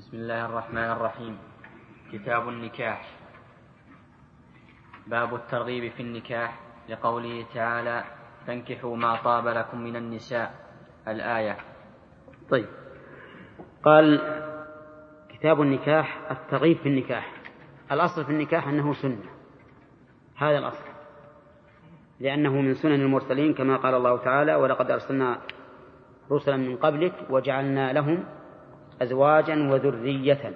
بسم الله الرحمن الرحيم. كتاب النكاح. باب الترغيب في النكاح. لقوله تعالى فانكحوا ما طاب لكم من النساء. الآية. طيب. قال كتاب النكاح الترغيب في النكاح. الأصل في النكاح أنه سنة. هذا الأصل. لأنه من سنن المرسلين كما قال الله تعالى ولقد أرسلنا رسلا من قبلك وجعلنا لهم أزواجا وذرية.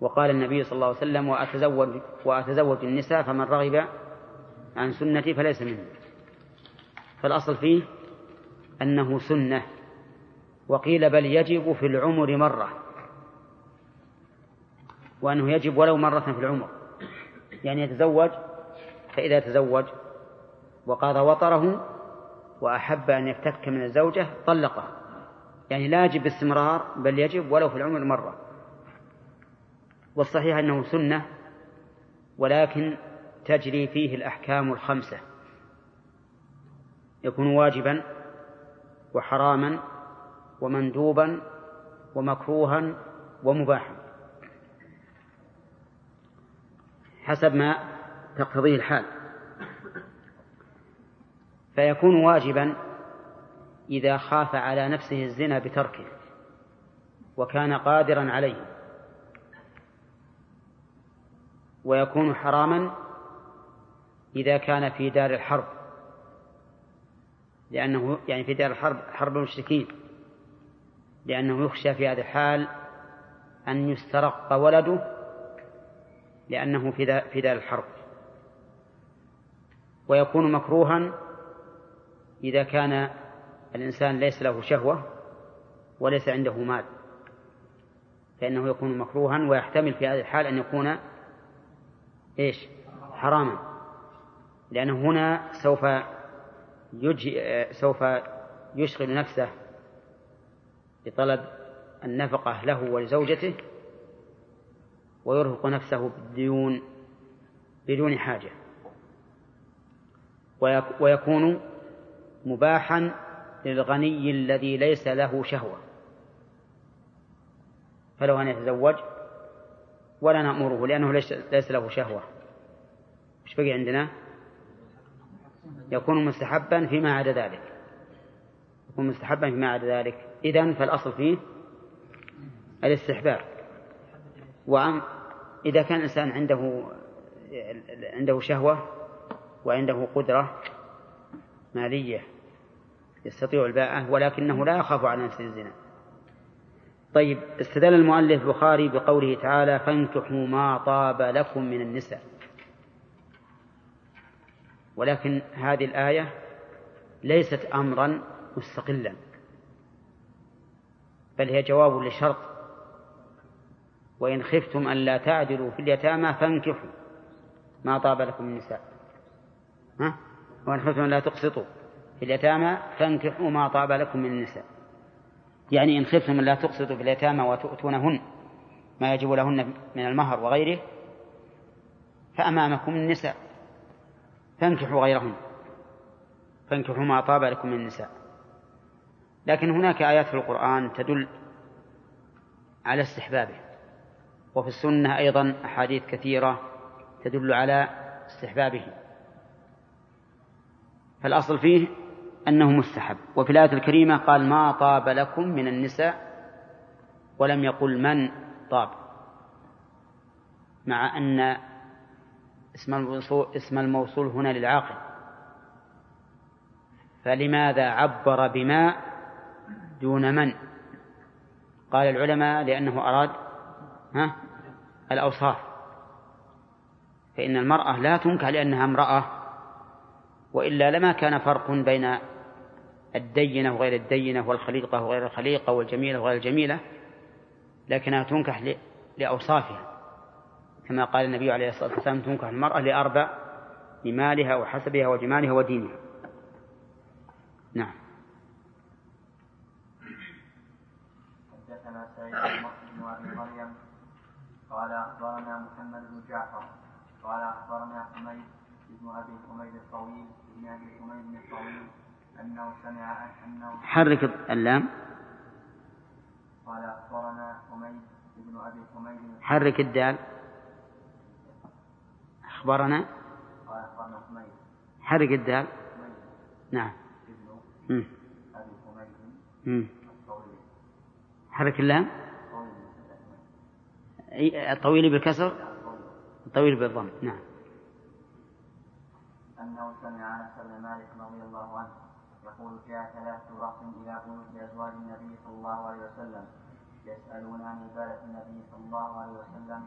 وقال النبي صلى الله عليه وسلم وأتزوج وأتزوج النساء فمن رغب عن سنتي فليس مني فالأصل فيه أنه سنة. وقيل بل يجب في العمر مرة. وأنه يجب ولو مرة في العمر. يعني يتزوج فإذا تزوج وقاضى وطره وأحب أن يفتك من الزوجة طلقه. يعني لا يجب باستمرار بل يجب ولو في العمر مرة والصحيح أنه سنة ولكن تجري فيه الأحكام الخمسة. يكون واجبا وحراما ومندوبا ومكروها ومباحا. حسب ما تقتضيه الحال. فيكون واجبا إذا خاف على نفسه الزنا بتركه وكان قادرا عليه. ويكون حراما إذا كان في دار الحرب. لأنه يعني في دار الحرب حرب المشركين. لأنه يخشى في هذه الحال أن يسترق ولده لأنه في دار الحرب. ويكون مكروها إذا كان الإنسان ليس له شهوة وليس عنده مال فإنه يكون مكروها ويحتمل في هذه الحال أن يكون إيش؟ حراما. لأنه هنا سوف يجي سوف يشغل نفسه بطلب النفقة له ولزوجته ويرهق نفسه بالديون بدون حاجة. ويكون مباحا للغني الذي ليس له شهوة. فلو أن يتزوج ولا نأمره لأنه ليس له شهوة. مش بقي عندنا؟ يكون مستحبا فيما عدا ذلك. يكون مستحبا فيما عدا ذلك. إذن فالأصل فيه الاستحباب. وأم إذا كان الإنسان عنده عنده شهوة وعنده قدرة مالية يستطيع الباءة ولكنه لا يخاف على نفسه الزنا. طيب استدل المؤلف البخاري بقوله تعالى فانكحوا ما طاب لكم من النساء. ولكن هذه الآية ليست أمرا مستقلا بل هي جواب لشرط وإن خفتم أن لا تعدلوا في اليتامى فانكحوا ما طاب لكم من النساء. ها؟ وإن خفتم أن لا تقسطوا. اليتامى فانكحوا ما طاب لكم من النساء. يعني إن خفتم لا تقسطوا في اليتامى وتؤتونهن ما يجب لهن من المهر وغيره فأمامكم النساء. فانكحوا غيرهن. فانكحوا ما طاب لكم من النساء. لكن هناك آيات في القرآن تدل على استحبابه. وفي السنة أيضا أحاديث كثيرة تدل على استحبابه. فالأصل فيه أنه مستحب. وفي الآية الكريمة قال ما طاب لكم من النساء ولم يقل من طاب. مع أن اسم الموصول, اسم الموصول هنا للعاقل. فلماذا عبر بما دون من؟ قال العلماء لأنه أراد ها الأوصاف. فإن المرأة لا تنكح لأنها امرأة. وإلا لما كان فرق بين الدينة وغير الدينة والخليقة وغير الخليقة والجميلة وغير الجميلة لكنها تنكح لأوصافها. كما قال النبي عليه الصلاة والسلام تنكح المرأة لأربع لمالها وحسبها وجمالها ودينها. نعم. حدثنا بن أبي مريم قال أخبرنا محمد بن جعفر قال أخبرنا حميد بن أبي حميد الطويل بن أبي حميد الطويل أنه سمع أنه حرك اللام. قال أخبرنا حميد ابن أبي حميد حرك الدال. أخبرنا. قال أخبرنا حميد. حرك الدال. حميد نعم. ابن. أبي حميد. الطويل. حرك اللام. الطويل بالكسر؟ الطويل بالضم. نعم. أنه سمع أنس بن مالك رضي الله عنه يقول جاء ثلاثة رهط إلى بيوت أزواج النبي صلى الله عليه وسلم يسألون عن عبادة النبي صلى الله عليه وسلم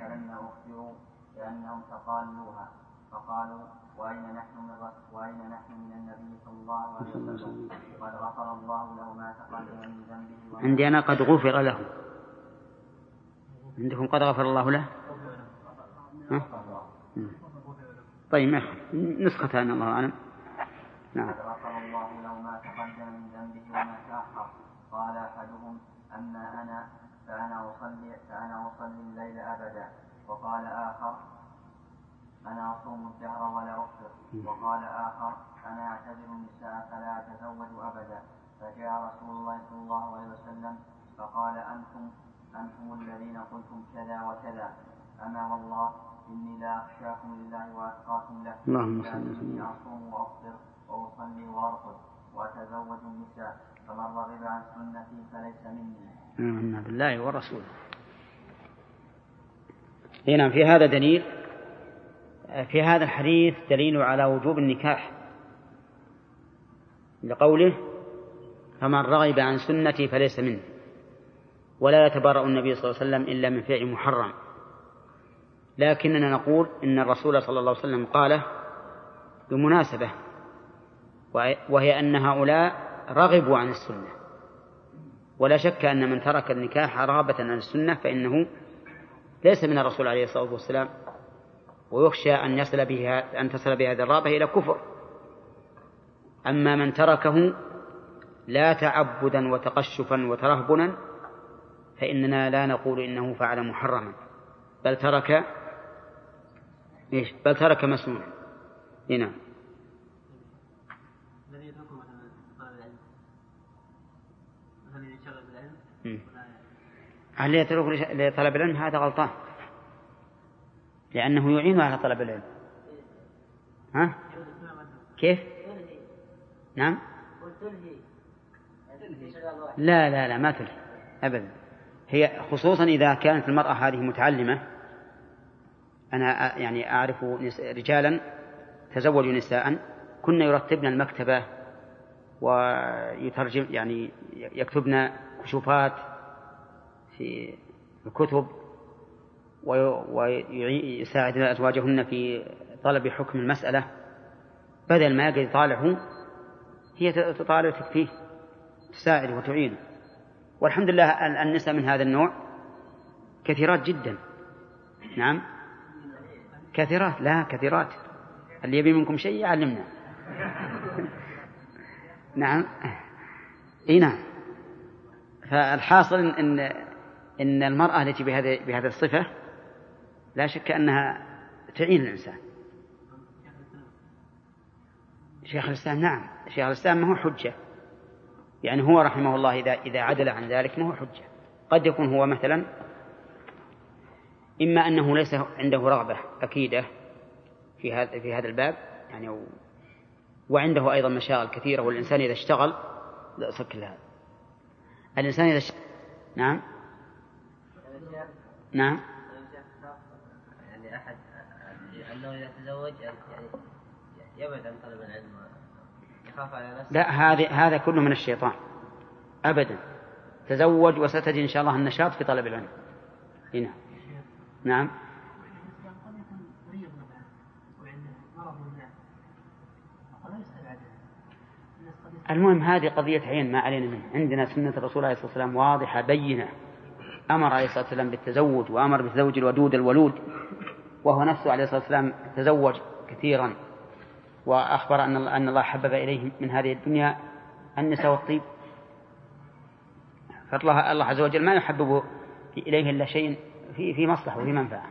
فلما أخبروا بأنهم تقالوها فقالوا وأين نحن من وأين نحن من النبي صلى الله عليه وسلم؟ قد غفر الله له ما تقدم من ذنبه عندي أنا قد غفر له. عندكم قد غفر الله له؟ ها؟ طيب يخالف. نسختان الله أعلم. نعم. غفر الله له ما تقدم من ذنبه وما تأخر. قال أحدهم أما أنا فأنا أصلي فأنا أصلي الليل أبدا. وقال آخر أنا أصوم الدهر ولا أفطر. وقال آخر أنا أعتزل النساء فلا أتزوج أبدا. فجاء رسول الله صلى الله عليه وسلم فقال أنتم أنتم الذين قلتم كذا وكذا. أما والله إني لا أخشاكم لله وأتقاكم له. اللهم صل وسلم. أصوم وأفطر وأصلي وأرقد وأتزوج النساء فمن رغب عن سنتي فليس مني. آمنا بالله ورسوله إي نعم في هذا دليل في هذا الحديث دليل على وجوب النكاح. لقوله فمن رغب عن سنتي فليس مني. ولا يتبرأ النبي صلى الله عليه وسلم إلا من فعل محرم. لكننا نقول إن الرسول صلى الله عليه وسلم قاله بمناسبة وهي أن هؤلاء رغبوا عن السنة. ولا شك أن من ترك النكاح رغبة عن السنة فإنه ليس من الرسول عليه الصلاة والسلام ويخشى أن يصل به أن تصل بهذه الرغبة إلى كفر. أما من تركه لا تعبدا وتقشفا وترهبنا فإننا لا نقول إنه فعل محرما بل ترك إيش؟ بل ترك مسنونا نعم. مم. ولا اللي يترك لطلب العلم؟ هذا غلطان. لأنه يعين على طلب العلم. ها؟ كيف؟ نعم. لا لا لا ما تلهي. أبدا. هي خصوصا إذا كانت المرأة هذه متعلمة أنا يعني أعرف رجالا تزوجوا نساء كن يرتبن المكتبة ويترجم يعني يكتبن كشوفات في الكتب ويساعد أزواجهن في طلب حكم المسألة. بدل ما يقعد يطالعه هي تطالع وتكفيه تساعد وتعينه. والحمد لله ال- النساء من هذا النوع كثيرات جدا. نعم. كثيرات لا كثيرات. اللي يبي منكم شيء يعلمنا. نعم. إي نعم. فالحاصل إن إن المرأة التي بهذه بهذه الصفة لا شك أنها تعين الإنسان. شيخ الإسلام نعم. شيخ الإسلام ما هو حجة. يعني هو رحمه الله إذا إذا عدل عن ذلك ما هو حجة. قد يكون هو مثلا إما أنه ليس عنده رغبة أكيدة في هذا في هذا الباب يعني و- وعنده أيضا مشاغل كثيرة والإنسان إذا اشتغل لا سك هذا. الإنسان إذا اشتغل نعم؟ نعم؟ يعني احد أنه اذا تزوج يعني يبعد عن طلب العلم يخاف على نفسه؟ لا هذا هذا كله من الشيطان. ابدا. تزوج وستجد إن شاء الله النشاط في طلب العلم. هنا. نعم. المهم هذه قضية عين ما علينا منها. عندنا سنة الرسول عليه الصلاة والسلام واضحة بينة. أمر عليه الصلاة والسلام بالتزوج وأمر بالتزوج الودود الولود. وهو نفسه عليه الصلاة والسلام تزوج كثيرا. وأخبر أن أن الله حبب إليه من هذه الدنيا النساء والطيب. فالله الله عز وجل ما يحبب إليه إلا شيء في في مصلحة وفي منفعة.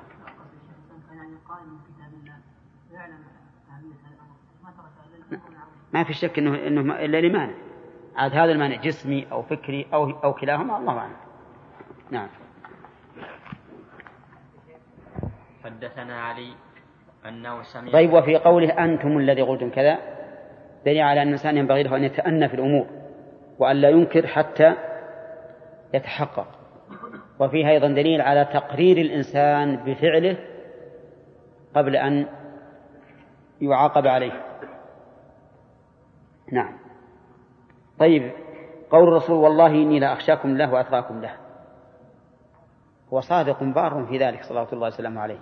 ما في شك إنه إنه إلا لمانع. عاد هذا المانع جسمي أو فكري أو أو كلاهما الله أعلم. نعم. حدثنا علي أنه سمع طيب وفي قوله أنتم الذي قلتم كذا دليل على أن الإنسان ينبغي له أن يتأنى في الأمور وأن لا ينكر حتى يتحقق. وفيها أيضا دليل على تقرير الإنسان بفعله قبل أن يعاقب عليه. نعم. طيب قول الرسول والله إني لا أخشاكم الله وأتقاكم له. هو صادق بار في ذلك صلى الله عليه وسلم عليه.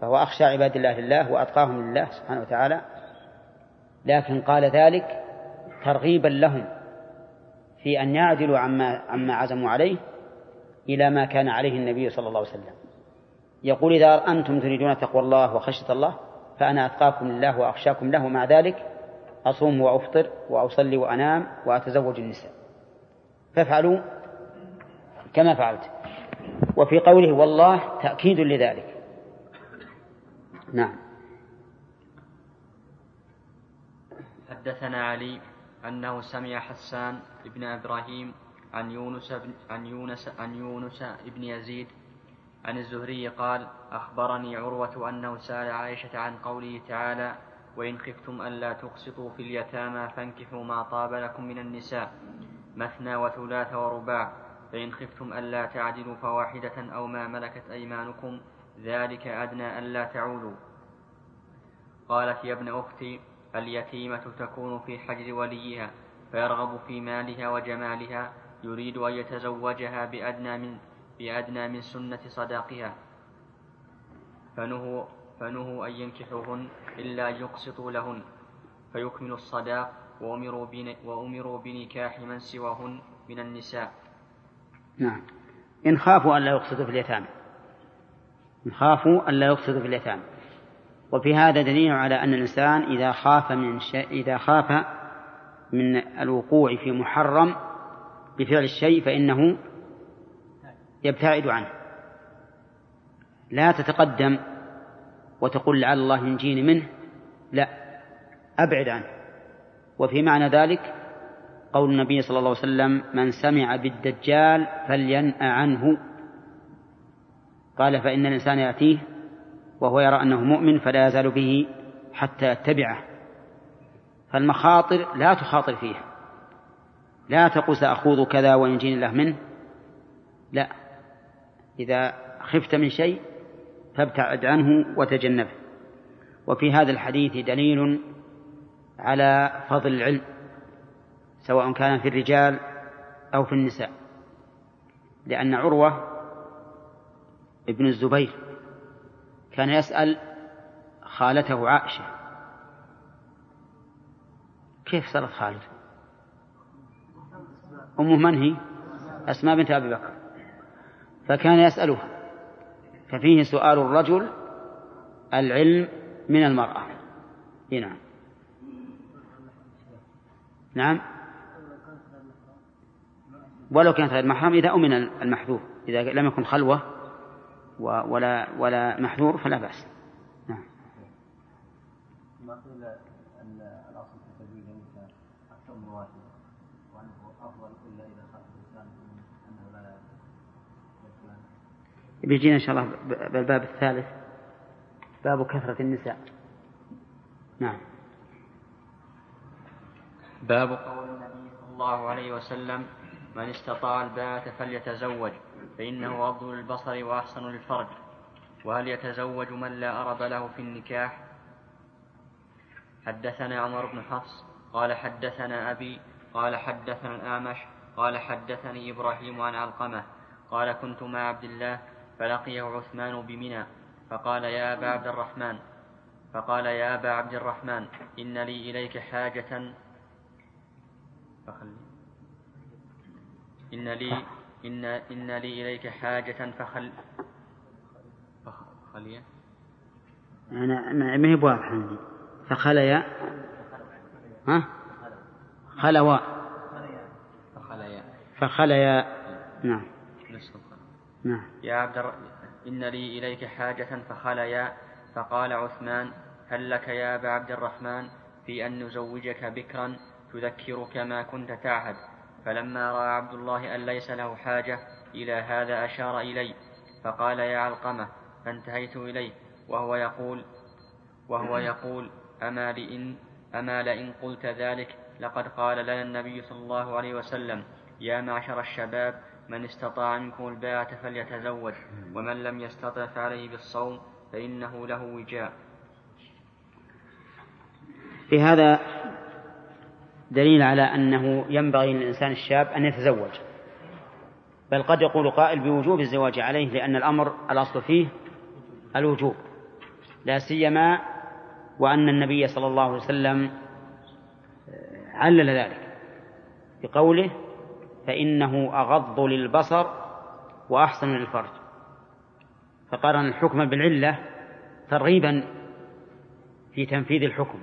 فهو أخشى عباد الله لله وأتقاهم لله سبحانه وتعالى. لكن قال ذلك ترغيبا لهم في أن يعدلوا عما عما عزموا عليه إلى ما كان عليه النبي صلى الله عليه وسلم. يقول إذا أنتم تريدون تقوى الله وخشية الله فأنا أتقاكم لله وأخشاكم له مع ذلك أصوم وأفطر وأصلي وأنام وأتزوج النساء. فافعلوا كما فعلت. وفي قوله والله تأكيد لذلك. نعم. حدثنا علي أنه سمع حسان بن إبراهيم عن يونس بن عن يونس عن يونس بن يزيد عن الزهري قال أخبرني عروة أنه سأل عائشة عن قوله تعالى وإن خفتم ألا تقسطوا في اليتامى فانكحوا ما طاب لكم من النساء مثنى وثلاث ورباع فإن خفتم ألا تعدلوا فواحدة أو ما ملكت أيمانكم ذلك أدنى ألا تعولوا. قالت يا ابن أختي اليتيمة تكون في حجر وليها فيرغب في مالها وجمالها يريد أن يتزوجها بأدنى من بأدنى من سنة صداقها. فنهوا فنهوا أن ينكحوهن إلا يقسطوا لهن. فيكملوا الصداق وأمروا, وأمروا بنكاح من سواهن من النساء. نعم. إن خافوا ألا يقسطوا في اليتامى. إن خافوا ألا يقسطوا في اليتامى. وفي هذا دليل على أن الإنسان إذا خاف من شيء إذا خاف من الوقوع في محرم بفعل الشيء فإنه يبتعد عنه. لا تتقدم وتقول لعل الله ينجيني منه لا أبعد عنه. وفي معنى ذلك قول النبي صلى الله عليه وسلم من سمع بالدجال فلينأ عنه. قال فإن الإنسان يأتيه وهو يرى أنه مؤمن فلا يزال به حتى يتبعه. فالمخاطر لا تخاطر فيها. لا تقول سأخوض كذا وينجيني الله منه. لا. إذا خفت من شيء فابتعد عنه وتجنبه. وفي هذا الحديث دليل على فضل العلم سواء كان في الرجال أو في النساء. لأن عروة ابن الزبير كان يسأل خالته عائشة كيف صارت خالته أمه من هي؟ أسماء بنت أبي بكر. فكان يسألها ففيه سؤال الرجل العلم من المرأة. نعم. نعم. ولو كانت غير محرم إذا أمن المحذور إذا لم يكن خلوة ولا ولا محذور فلا بأس نعم ما قيل أن الأصل في تزويج النساء أكثر من واحد وأنه أفضل إلا إذا خاف الإنسان أنه لا بيجينا إن شاء الله بالباب الثالث. باب كثرة النساء. نعم. باب قول النبي صلى الله عليه وسلم من استطاع الباءة فليتزوج فإنه غض للبصر وأحسن للفرج وهل يتزوج من لا أرب له في النكاح؟ حدثنا عمر بن حفص قال حدثنا أبي قال حدثنا الأعمش قال حدثني إبراهيم عن علقمة قال كنت مع عبد الله فلقيه عثمان بمنى فقال يا أبا عبد الرحمن فقال يا أبا عبد الرحمن إن لي إليك حاجة. فخلي. إن لي إن إن لي إليك حاجة فخل. فخلي. أنا ما هي بواضح عندي. فخليا ها؟ خلوا فخليا فخليا نعم. نصف نعم. يا عبد الر... إن لي إليك حاجة فخليا فقال عثمان هل لك يا أبا عبد الرحمن في أن نزوجك بكرا تذكرك ما كنت تعهد؟ فلما رأى عبد الله أن ليس له حاجة إلى هذا أشار إلي فقال يا علقمة فانتهيت إليه وهو يقول وهو يقول أما لئن أما لئن قلت ذلك لقد قال لنا النبي صلى الله عليه وسلم يا معشر الشباب من استطاع منكم الباءة فليتزوج ومن لم يستطع فعليه بالصوم فإنه له وجاء. في هذا دليل على أنه ينبغي للإنسان الشاب أن يتزوج. بل قد يقول قائل بوجوب الزواج عليه لأن الأمر الأصل فيه الوجوب لا سيما وأن النبي صلى الله عليه وسلم علل ذلك بقوله فإنه أغض للبصر وأحسن للفرج. فقارن الحكم بالعلة ترغيبا في تنفيذ الحكم.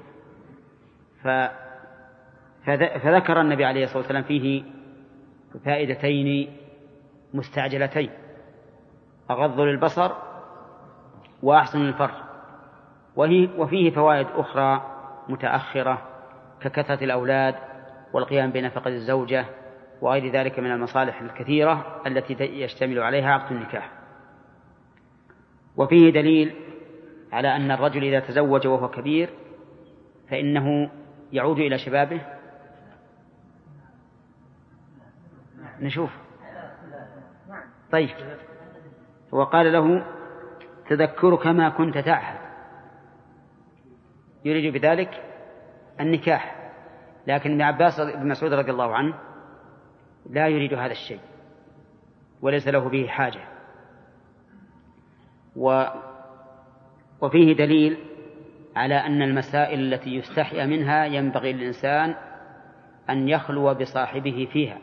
ف فذكر النبي عليه الصلاة والسلام فيه فائدتين مستعجلتين. أغض للبصر وأحسن للفرج. وفيه فوائد أخرى متأخرة ككثرة الأولاد والقيام بنفقة الزوجة وغير ذلك من المصالح الكثيرة التي يشتمل عليها عقد النكاح. وفيه دليل على أن الرجل إذا تزوج وهو كبير فإنه يعود إلى شبابه. نشوف. طيب. وقال له تذكرك ما كنت تعهد. يريد بذلك النكاح. لكن ابن عباس بن مسعود رضي الله عنه لا يريد هذا الشيء وليس له به حاجة. و وفيه دليل على أن المسائل التي يستحيا منها ينبغي للإنسان أن يخلو بصاحبه فيها.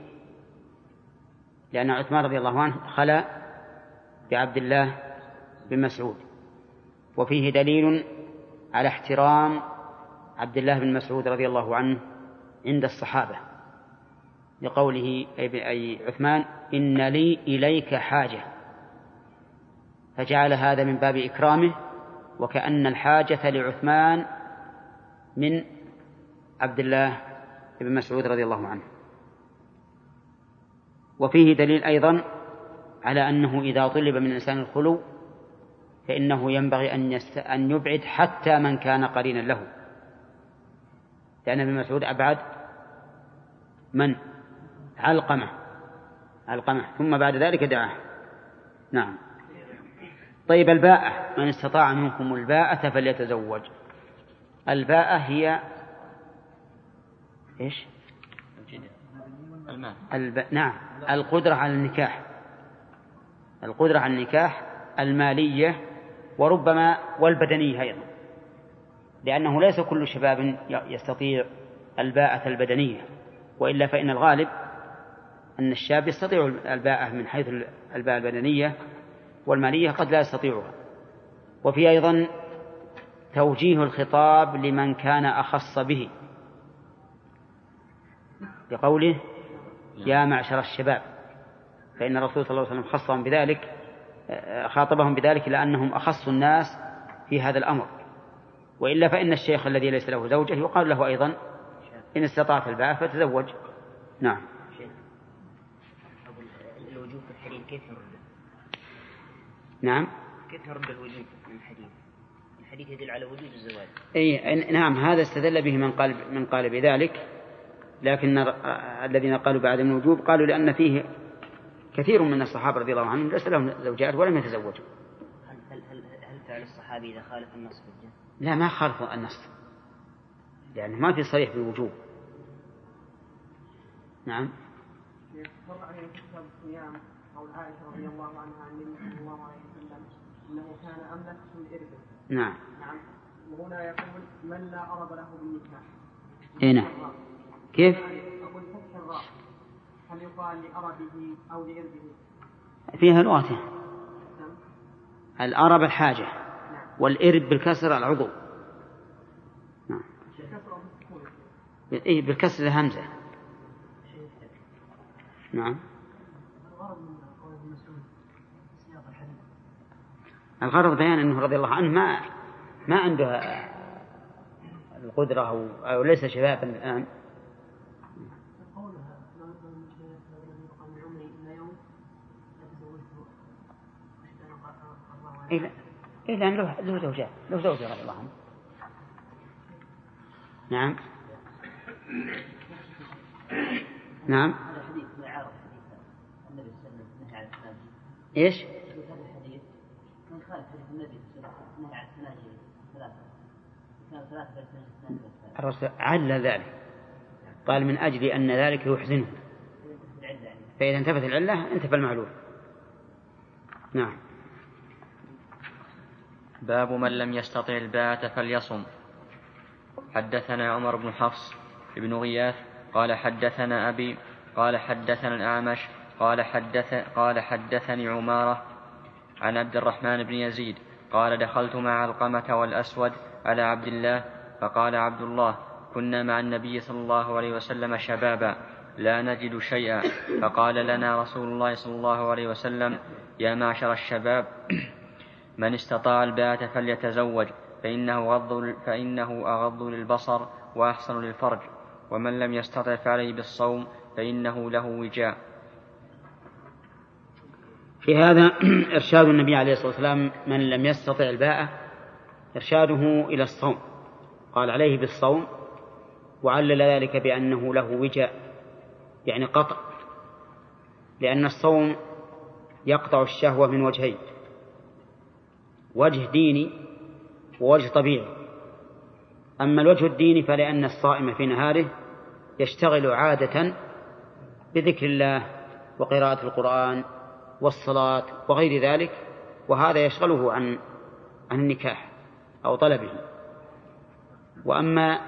لأن عثمان رضي الله عنه خلا بعبد الله بن مسعود. وفيه دليل على احترام عبد الله بن مسعود رضي الله عنه عند الصحابة. لقوله أي عثمان إن لي إليك حاجة. فجعل هذا من باب إكرامه وكأن الحاجة لعثمان من عبد الله بن مسعود رضي الله عنه. وفيه دليل أيضا على أنه إذا طلب من الإنسان الخلو فإنه ينبغي أن, يست... أن يبعد حتى من كان قرينا له. لأن ابن مسعود أبعد من علقمة. علقمة. ثم بعد ذلك دعاه. نعم. طيب الباءة. من استطاع منكم الباءة فليتزوج. الباءة هي إيش؟ المال. الب... نعم. القدرة على النكاح. القدرة على النكاح المالية وربما والبدنية أيضا. لأنه ليس كل شباب يستطيع الباءة البدنية. وإلا فإن الغالب أن الشاب يستطيع الباءة من حيث الباءة البدنية والمالية قد لا يستطيعها. وفي أيضا توجيه الخطاب لمن كان أخص به. بقوله يا معشر الشباب فإن الرسول صلى الله عليه وسلم خصهم بذلك خاطبهم بذلك لأنهم أخص الناس في هذا الأمر. وإلا فإن الشيخ الذي ليس له زوجة يقال له أيضا إن استطعت الباء فتزوج. نعم الوجوب في الحديث كيف يرد؟ نعم. كيف يرد الوجوب من الحديث؟ الحديث يدل على وجود الزواج. أي نعم هذا استدل به من قال من قال بذلك. لكن الذين قالوا بعدم الوجوب قالوا لأن فيه كثير من الصحابة رضي الله عنهم ليس لهم زوجات ولم يتزوجوا. هل هل هل, هل فعل الصحابي إذا خالف النص حجة؟ لا ما خالف النص. لأنه ما في صريح بالوجوب. نعم. عائشة رضي الله عنها عن النبي صلى الله عليه وسلم أنه كان أملك من إربه نعم. نعم. وهنا يقول من لا أرب له بالنكاح. اي نعم. كيف؟ أقول فتح الراء هل يقال لأربه أو لإربه؟ فيها لغتين نعم. الأرب الحاجة والإرب بالكسر العضو. نعم. الكسر أو بالسكون إيه بالكسر الهمزة. نعم الغرض من قول ابن مسعود سياق الحديث الغرض بيان أنه رضي الله عنه ما ما عنده القدرة أو, أو ليس شبابا الآن. إيه إيه لأن له له زوجة. له زوجة رضي الله عنه. نعم. نعم. هذا الحديث ما يعارض حديث النبي صلى الله عليه وسلم. نهى عن التناجي إيش؟ هذا الحديث من خالف حديث النبي صلى الله عليه وسلم نهى عن التناجي ثلاثة كان ثلاثة فالتناجي اثنان بس الرسول علل ذلك. قال من أجل أن ذلك يحزنه. فإذا انتفت العلة انتفى المعلول. نعم. باب من لم يستطع الباءة فليصم. حدثنا عمر بن حفص بن غياث قال حدثنا أبي قال حدثنا الأعمش قال حدث قال حدثني عمارة عن عبد الرحمن بن يزيد قال دخلت مع القمة والأسود على عبد الله فقال عبد الله كنا مع النبي صلى الله عليه وسلم شبابا لا نجد شيئا. فقال لنا رسول الله صلى الله عليه وسلم يا معشر الشباب من استطاع الباءة فليتزوج فإنه, غض فإنه أغض للبصر وأحسن للفرج ومن لم يستطع فعليه بالصوم فإنه له وجاء. في هذا إرشاد النبي عليه الصلاة والسلام من لم يستطع الباءة إرشاده إلى الصوم. قال عليه بالصوم وعلل ذلك بأنه له وجاء يعني قطع لأن الصوم يقطع الشهوة من وجهين وجه ديني ووجه طبيعي. أما الوجه الديني فلأن الصائم في نهاره يشتغل عادة بذكر الله وقراءة القرآن والصلاة وغير ذلك وهذا يشغله عن عن النكاح. أو طلبه. وأما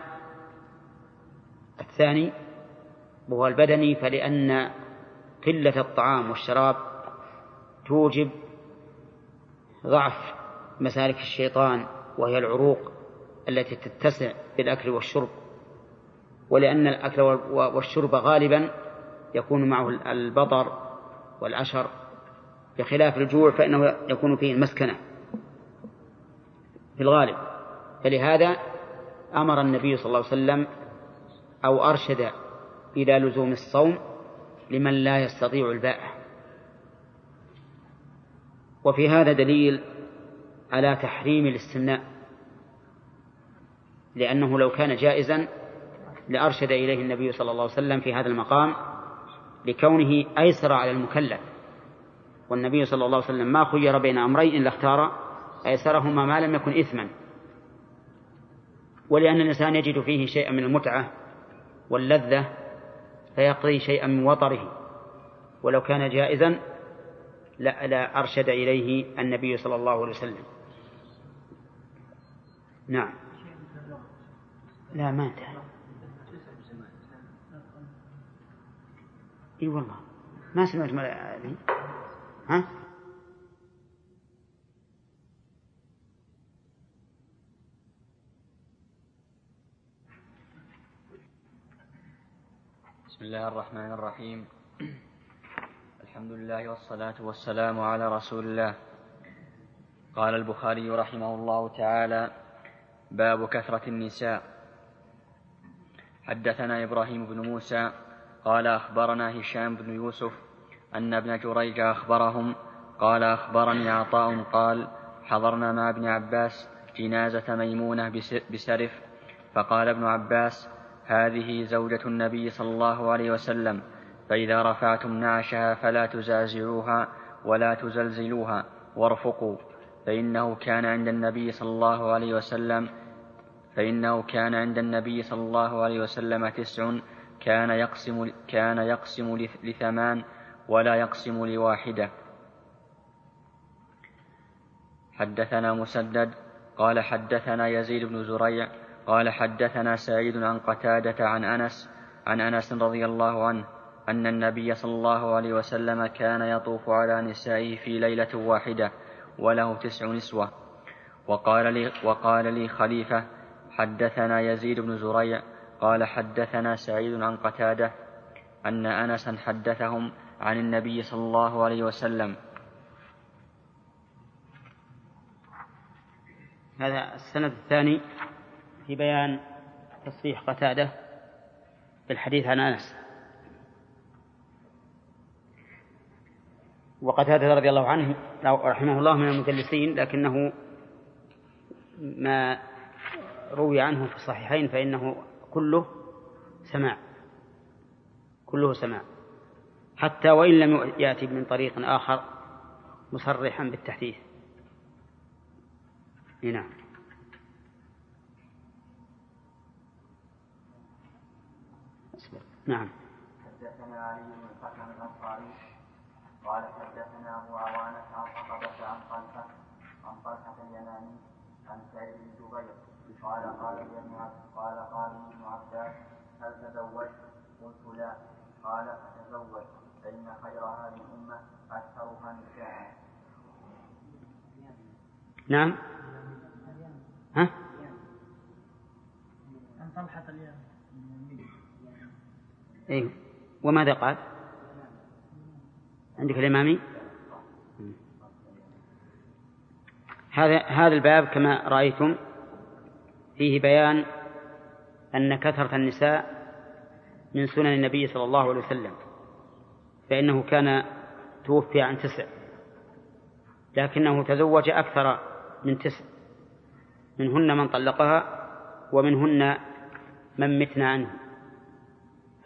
الثاني وهو البدني فلأن قلة الطعام والشراب توجب ضعف مسالك الشيطان وهي العروق التي تتسع بالأكل والشرب. ولأن الأكل والشرب غالبا يكون معه البطر والعشر. بخلاف الجوع فإنه يكون فيه المسكنة. في الغالب. فلهذا أمر النبي صلى الله عليه وسلم أو أرشد إلى لزوم الصوم لمن لا يستطيع الباءة وفي هذا دليل على تحريم الاستمناء لأنه لو كان جائزا لأرشد إليه النبي صلى الله عليه وسلم في هذا المقام لكونه أيسر على المكلف. والنبي صلى الله عليه وسلم ما خير بين أمرين إلا اختار أيسرهما ما لم يكن إثما. ولأن الإنسان يجد فيه شيئا من المتعة واللذة فيقضي شيئا من وطره. ولو كان جائزا لا, لا أرشد إليه النبي صلى الله عليه وسلم. نعم. لا ما انتهى. إي والله. ما سمعت ها؟ بسم الله الرحمن الرحيم. الحمد لله والصلاة والسلام على رسول الله. قال البخاري رحمه الله تعالى باب كثرة النساء. حدثنا إبراهيم بن موسى قال أخبرنا هشام بن يوسف أن ابن جريج أخبرهم. قال أخبرني عطاء قال حضرنا مع ابن عباس جنازة ميمونة بسرف. فقال ابن عباس هذه زوجة النبي صلى الله عليه وسلم فإذا رفعتم نعشها فلا تزازعوها ولا تزلزلوها وارفقوا. فإنه كان عند النبي صلى الله عليه وسلم فإنه كان عند النبي صلى الله عليه وسلم تسع كان يقسم كان يقسم لثمان ولا يقسم لواحدة. حدثنا مسدد قال حدثنا يزيد بن زريع قال حدثنا سعيد عن قتادة عن أنس عن أنس رضي الله عنه أن النبي صلى الله عليه وسلم كان يطوف على نسائه في ليلة واحدة وله تسع نسوة. وقال لي, وقال لي خليفة حدثنا يزيد بن زريع قال حدثنا سعيد عن قتادة أن أنسا حدثهم عن النبي صلى الله عليه وسلم. هذا السند الثاني. في بيان تصريح قتادة بالحديث عن أنس. وقتادة رضي الله عنه رحمه الله من المدلسين لكنه ما روي عنه في الصحيحين فإنه كله سماع. كله سماع. حتى وإن لم يأتي من طريق آخر مصرحا بالتحديث. نعم. نعم. حدثنا علي بن الحكم الأنصاري. قال حدثنا أبو عوانة عن صحابه عن طلحه عن طلحه اليماني عن سعيد بن جبير. قال قال ابن قال قال ابن عباس هل تزوجت؟ قلت لا. قال فتزوج فإن خير هذه الأمة أكثرها نساء. نعم. ها؟ عن طلحة إيه وماذا قال؟ عندك الإمامي؟ هذا هذا الباب كما رأيتم فيه بيان أن كثرة النساء من سنن النبي صلى الله عليه وسلم فإنه كان توفي عن تسع لكنه تزوج أكثر من تسع منهن من طلقها ومنهن من متنا عنه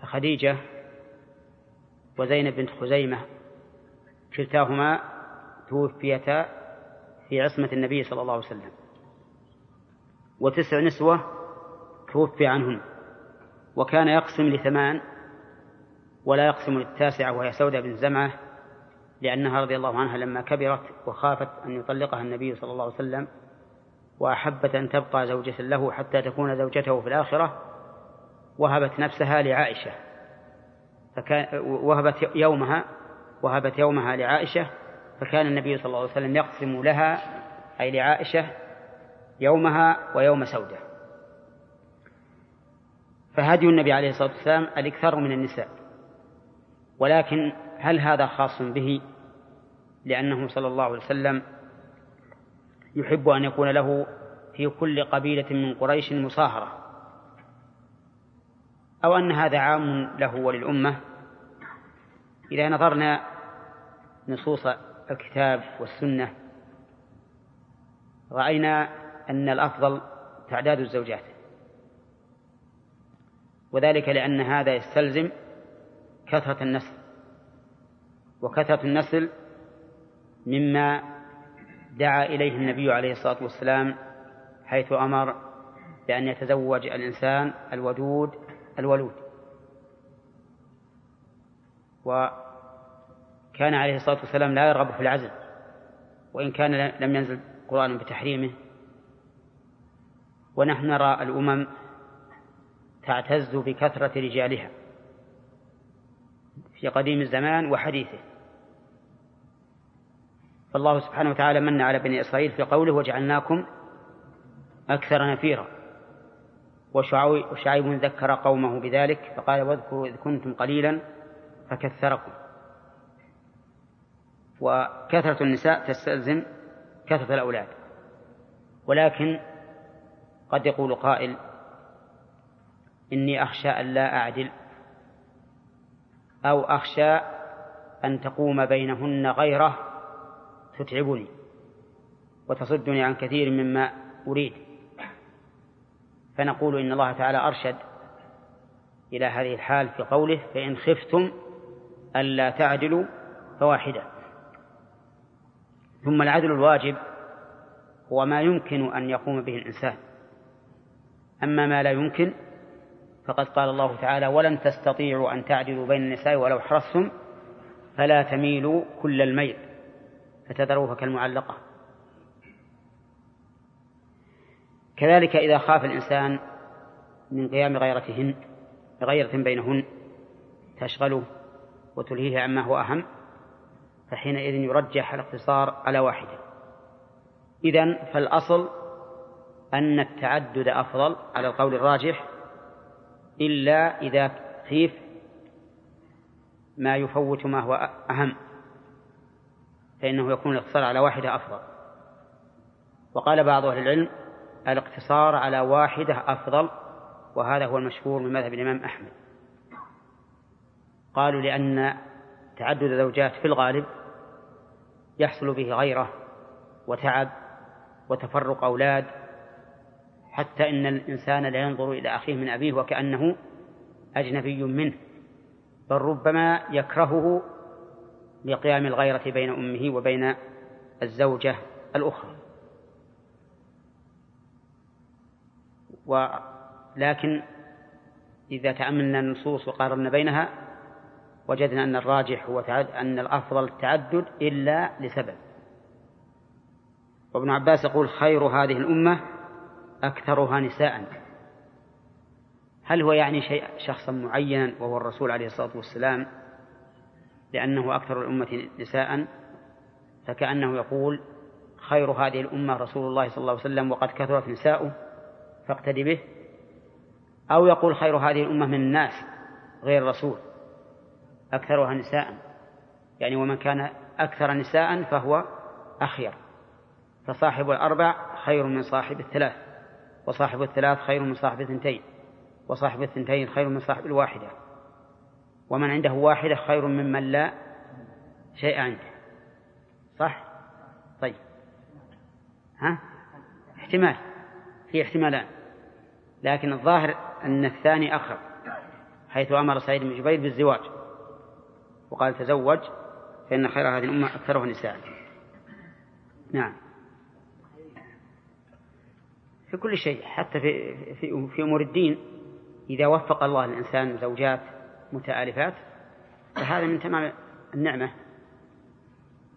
فخديجة وزينب بنت خزيمة كلتاهما توفيتا في عصمة النبي صلى الله عليه وسلم. وتسع نسوة توفي عنهن. وكان يقسم لثمان ولا يقسم للتاسعة وهي سودة بن زمعة لأنها رضي الله عنها لما كبرت وخافت أن يطلقها النبي صلى الله عليه وسلم وأحبت أن تبقى زوجة له حتى تكون زوجته في الآخرة. وهبت نفسها لعائشة. فكان وهبت يومها وهبت يومها لعائشة فكان النبي صلى الله عليه وسلم يقسم لها أي لعائشة يومها ويوم سودة. فهدي النبي عليه الصلاة والسلام الإكثار من النساء. ولكن هل هذا خاص به؟ لأنه صلى الله عليه وسلم يحب أن يكون له في كل قبيلة من قريش مصاهرة أو أن هذا عام له وللأمة. إذا نظرنا نصوص الكتاب والسنة رأينا أن الأفضل تعداد الزوجات. وذلك لأن هذا يستلزم كثرة النسل. وكثرة النسل مما دعا إليه النبي عليه الصلاة والسلام حيث أمر بأن يتزوج الإنسان الودود الولود. وكان عليه الصلاة والسلام لا يرغب في العزل وإن كان لم ينزل قرآن بتحريمه. ونحن نرى الأمم تعتز بكثرة رجالها في قديم الزمان وحديثه. فالله سبحانه وتعالى من على بني إسرائيل في قوله وجعلناكم أكثر نفيرا. وشعيب ذكر قومه بذلك فقال واذكروا إذ كنتم قليلا فكثركم. وكثرة النساء تستلزم كثرة الأولاد. ولكن قد يقول قائل إني أخشى أن لا أعدل أو أخشى أن تقوم بينهن غيره تتعبني وتصدني عن كثير مما أريد. فنقول إن الله تعالى أرشد إلى هذه الحال في قوله فإن خفتم ألا تعدلوا فواحدة. ثم العدل الواجب هو ما يمكن أن يقوم به الإنسان. أما ما لا يمكن فقد قال الله تعالى ولن تستطيعوا أن تعدلوا بين النساء ولو حرصتم فلا تميلوا كل الميل فتذروها كالمعلقة. كذلك إذا خاف الإنسان من قيام غيرتهن غيرة بينهن تشغله وتلهيه عما هو أهم فحينئذ يرجح الاقتصار على واحدة. إذن فالأصل أن التعدد أفضل على القول الراجح إلا إذا خيف ما يفوت ما هو أهم فإنه يكون الاقتصار على واحدة أفضل. وقال بعض أهل العلم الاقتصار على واحدة أفضل وهذا هو المشهور من مذهب الإمام أحمد. قالوا لأن تعدد الزوجات في الغالب يحصل به غيره وتعب وتفرق أولاد حتى إن الإنسان لا ينظر إلى أخيه من أبيه وكأنه أجنبي منه بل ربما يكرهه لقيام الغيرة بين أمه وبين الزوجة الأخرى. ولكن إذا تأملنا النصوص وقارنا بينها وجدنا أن الراجح هو أن الأفضل التعدد إلا لسبب. وابن عباس يقول خير هذه الأمة أكثرها نساء. هل هو يعني شيء شخصا معينا وهو الرسول عليه الصلاة والسلام لأنه أكثر الأمة نساء؟ فكأنه يقول خير هذه الأمة رسول الله صلى الله عليه وسلم وقد كثرت نساؤه. فاقتدي به. أو يقول خير هذه الأمة من الناس غير الرسول أكثرها نساء. يعني ومن كان أكثر نساء فهو أخير. فصاحب الأربع خير من صاحب الثلاث وصاحب الثلاث خير من صاحب الثنتين وصاحب الثنتين خير من صاحب الواحدة. ومن عنده واحدة خير ممن لا شيء عنده. صح؟ طيب. ها؟ احتمال. في احتمالان. لكن الظاهر أن الثاني أقرب حيث أمر سعيد بن جبير بالزواج وقال تزوج فإن خير هذه الأمة أكثرها نساء. نعم. في كل شيء حتى في في في أمور الدين إذا وفق الله الإنسان زوجات متآلفات فهذا من تمام النعمة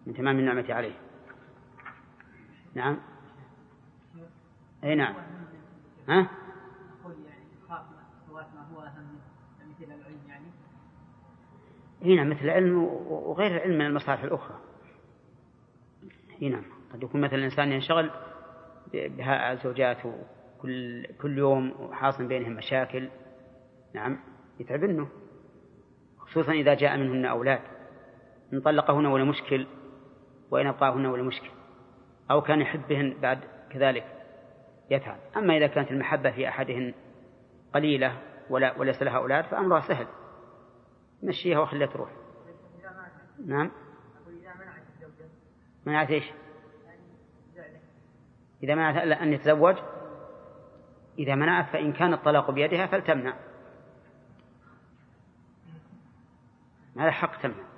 من تمام النعمة عليه. نعم؟ أي نعم. ها؟ هنا مثل العلم وغير العلم من المصالح الأخرى. هنا قد يكون مثلا الإنسان ينشغل بها زوجاته كل كل يوم وحاصل بينهم مشاكل. نعم يتعبنه خصوصا إذا جاء منهن أولاد. إن طلقهن ولا مشكل وإن أبقاهن ولا مشكل. أو كان يحبهن بعد كذلك يتعب. أما إذا كانت المحبة في أحدهن قليلة ولا وليس لها أولاد فأمرها سهل. مشيها وخليها تروح. نعم. منعت إيش؟ إذا منعت أن يتزوج؟ إذا منعت فإن كان الطلاق بيدها فلتمنع. هذا حق تمنع.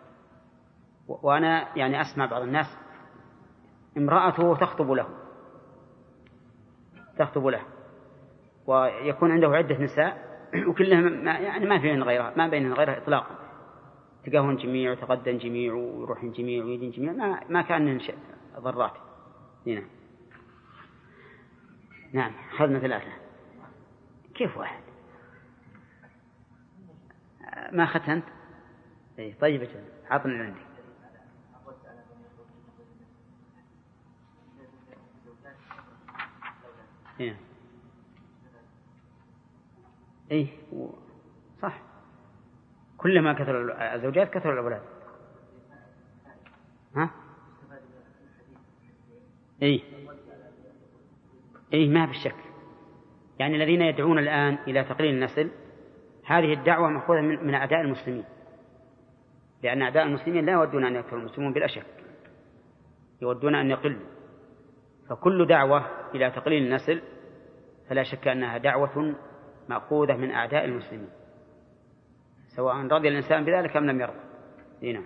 وأنا يعني أسمع بعض الناس امرأته تخطب له. تخطب له. ويكون عنده عدة نساء. وكلهم ما يعني ما فيهن غيرها ما بينهن غيرها إطلاقا. تلقاهن جميع وتغدن جميع ويروحن جميع ويجين جميع ما ما كان ضرات. هنا نعم. أخذنا ثلاثة. كيف واحد؟ ما أخذت أنت؟ إيه طيب أجل عطني عندي إيه إيه صح. كلما كثر الزوجات كثر الأولاد. ها؟ إيه. إيه ما بالشك. يعني الذين يدعون الآن إلى تقليل النسل هذه الدعوة مأخوذة من, أعداء المسلمين. لأن أعداء المسلمين لا يودون أن يكثر المسلمون بلا شك يودون أن يقلوا فكل دعوة إلى تقليل النسل فلا شك أنها دعوة مأخوذة من أعداء المسلمين. سواء رضي الإنسان بذلك أم لم يرضى. نعم.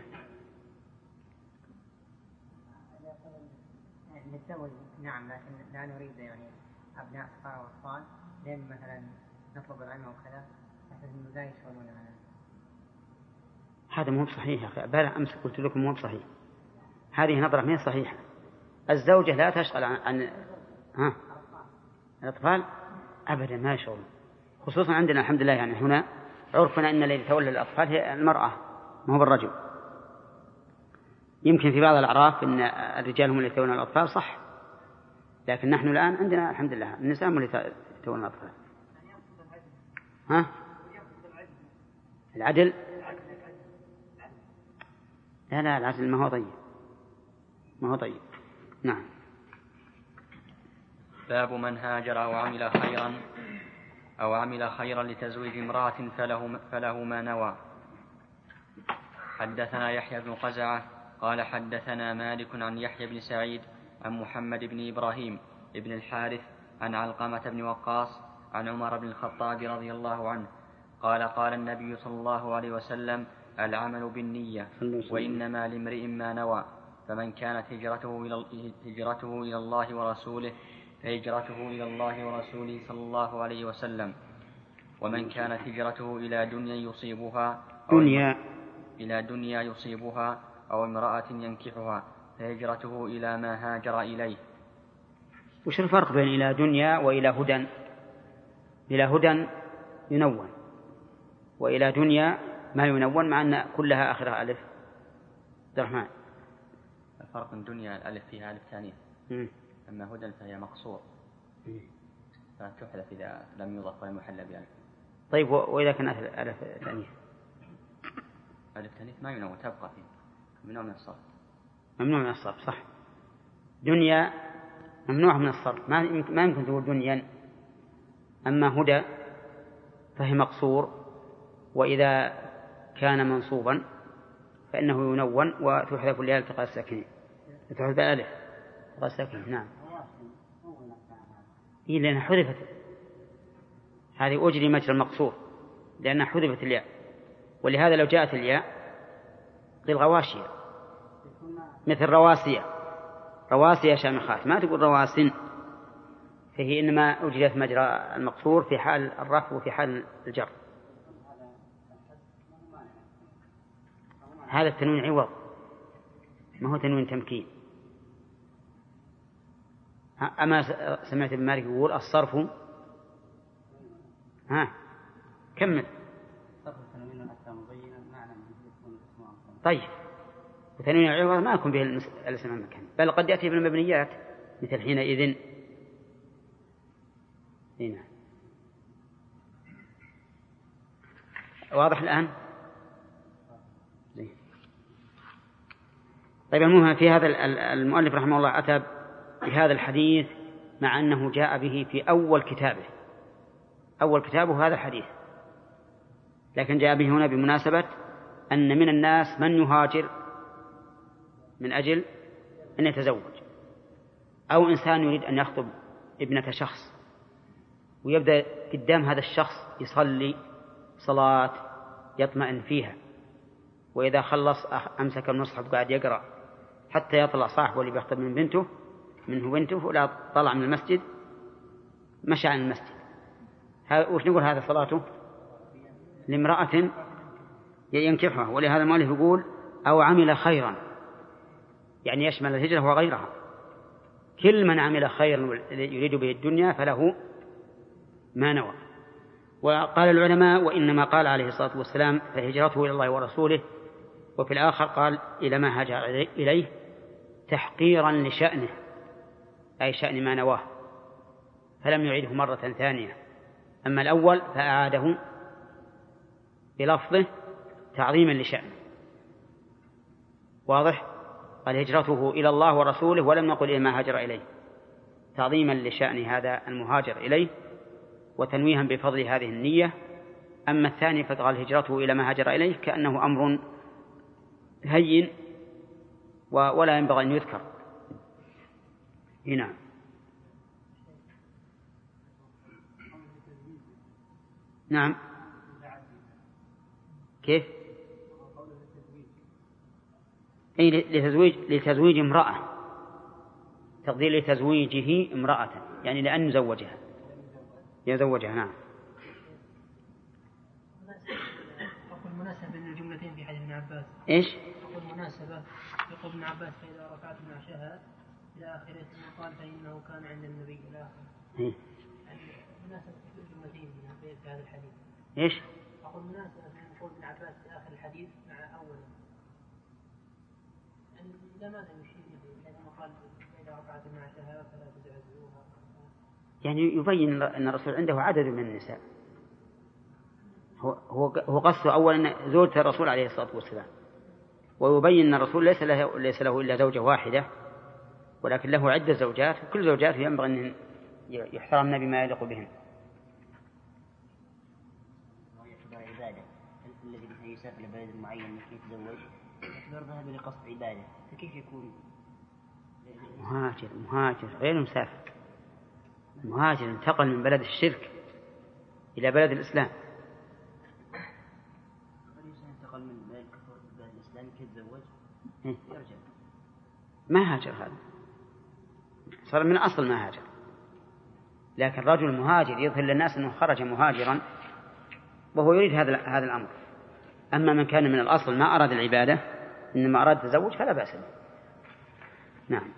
نتزوج نعم لكن لا نريد يعني أبناء صغار وأطفال. لين مثلا نطلب العلم وكذا؟ أنه لا يشغلون هذا مو بصحيح يا أخي. بلى أمس قلت لكم مو بصحيح. هذه نظرة ما صحيحة. الزوجة لا تشغل عن, عن ها؟ الأطفال أبدا ما يشغلون. خصوصا عندنا الحمد لله يعني هنا عرفنا أن الذي يتولى الأطفال هي المرأة ما هو بالرجل. يمكن في بعض الأعراف أن الرجال هم اللي يتولون الأطفال صح. لكن نحن الآن عندنا الحمد لله النساء هم اللي يتولون الأطفال. ها؟ العدل؟ لا لا العدل ما هو طيب. ما هو طيب. نعم. باب من هاجر أو عمل خيرا. أو عمل خيرا لتزويج امرأة فله, فله ما نوى. حدثنا يحيى بن قزعة قال حدثنا مالك عن يحيى بن سعيد عن محمد بن إبراهيم بن الحارث عن علقمة بن وقاص عن عمر بن الخطاب رضي الله عنه قال قال النبي صلى الله عليه وسلم العمل بالنية وإنما لامرئ ما نوى فمن كانت هجرته إلى هجرته إلى الله ورسوله فهجرته إلى الله ورسوله صلى الله عليه وسلم. ومن كانت هجرته إلى دنيا يصيبها أو دنيا. إلى دنيا يصيبها أو امرأة ينكحها فهجرته إلى ما هاجر إليه. وش الفرق بين إلى دنيا وإلى هدى؟ إلى هدى ينون وإلى دنيا ما ينون مع أن كلها آخرها ألف عبد الرحمن الفرق بين دنيا الألف فيها ألف ثانية. أما هدى فهي مقصور. مم. فتحذف إذا لم يضف ولم يحل بألف طيب وإذا كانت ألف ثانية ألف ثانية ما ينون تبقى فيه. ممنوع من الصرف. ممنوع من الصرف صح. دنيا ممنوع من الصرف. ما يمكن- ما يمكن تقول دنيا. أما هدى فهي مقصور وإذا كان منصوبا فإنه ينون وتحذف الياء التقاء الساكنين. تحذف الألف الساكنين نعم. إيه لأنها حذفت. هذه أجري مجرى المقصور لأنها حذفت الياء. ولهذا لو جاءت الياء قيل غواشية. مثل رواسية. رواسي شامخات ما تقول رواسن. فهي إنما أجريت مجرى المقصور في حال الرفع وفي حال الجر. هذا التنوين عوض. ما هو تنوين تمكين؟ أما سمعت ابن مالك يقول الصرف ها كمل. طيب. وتنوين العوض ما يكون به الاسم المكان بل قد يأتي بالمبنيات مثل حينئذ. هنا واضح الآن؟ زين. طيب المهم في هذا ال- ال- المؤلف رحمه الله أتى بهذا الحديث مع أنه جاء به في أول كتابه. أول كتابه هذا الحديث. لكن جاء به هنا بمناسبة أن من الناس من يهاجر من أجل أن يتزوج. أو إنسان يريد أن يخطب ابنة شخص. ويبدأ قدام هذا الشخص يصلي صلاة يطمئن فيها. وإذا خلص أمسك المصحف وقاعد يقرأ حتى يطلع صاحبه اللي بيخطب من بنته منه بنته ولا طلع من المسجد مشى عن المسجد. وش نقول هذا صلاته؟ لامرأة ينكحها ولهذا المؤلف يقول أو عمل خيرا. يعني يشمل الهجرة وغيرها. كل من عمل خيرا يريد به الدنيا فله ما نوى. وقال العلماء وإنما قال عليه الصلاة والسلام فهجرته إلى الله ورسوله. وفي الآخر قال إلى ما هاجر إليه تحقيرا لشأنه. أي شأن ما نواه فلم يعيده مرة ثانية. أما الأول فأعاده بلفظه تعظيما لشأنه. واضح؟ قال هجرته إلى الله ورسوله ولم نقل إلى ما هاجر إليه. تعظيما لشأن هذا المهاجر إليه وتنويها بفضل هذه النية. أما الثاني فقال هجرته إلى ما هاجر إليه كأنه أمر هين ولا ينبغي أن يذكر. هنا نعم. كيف؟ أي لتزويج لتزويج امرأة. تقدير لتزويجه امرأة يعني لأن يزوجها يزوجها نعم. مناسبة بين الجملتين في حديث ابن عباس. إيش؟ أقول مناسبة يقول ابن عباس فإذا رفعت نعشها إلى آخره ثم قال فإنه كان عند النبي إلى آخره. مناسبة في الجملتين في هذا الحديث. إيش؟ أقول مناسبة بين قول ابن عباس في آخر الحديث مع أوله. يعني إلى ماذا يشير إليه؟ لأنه قال فإذا رفعت نعشها فلا تزعزعوها. يعني يبين أن الرسول عنده عدد من النساء. هو هو هو قصده أولا زوجة الرسول عليه الصلاة والسلام. ويبين أن الرسول ليس له ليس له إلا زوجة واحدة. ولكن له عدة زوجات وكل زوجاته ينبغي أن يحترمن بما يليق بهن الذي مثلا يسافر لبلد معين لكي يتزوج يعتبر ذهب لقصد عبادة فكيف يكون مهاجر مهاجر غير مسافر. مهاجر انتقل من بلد الشرك إلى بلد الإسلام. انتقل من بلد الكفر إلى بلد الإسلام كي يتزوج إيه. يرجع ما هاجر هذا؟ صار من أصل ما هاجر. لكن رجل مهاجر يظهر للناس أنه خرج مهاجرا وهو يريد هذا هذا الأمر. أما من كان من الأصل ما أراد العبادة إنما أراد التزوج فلا بأس به. نعم.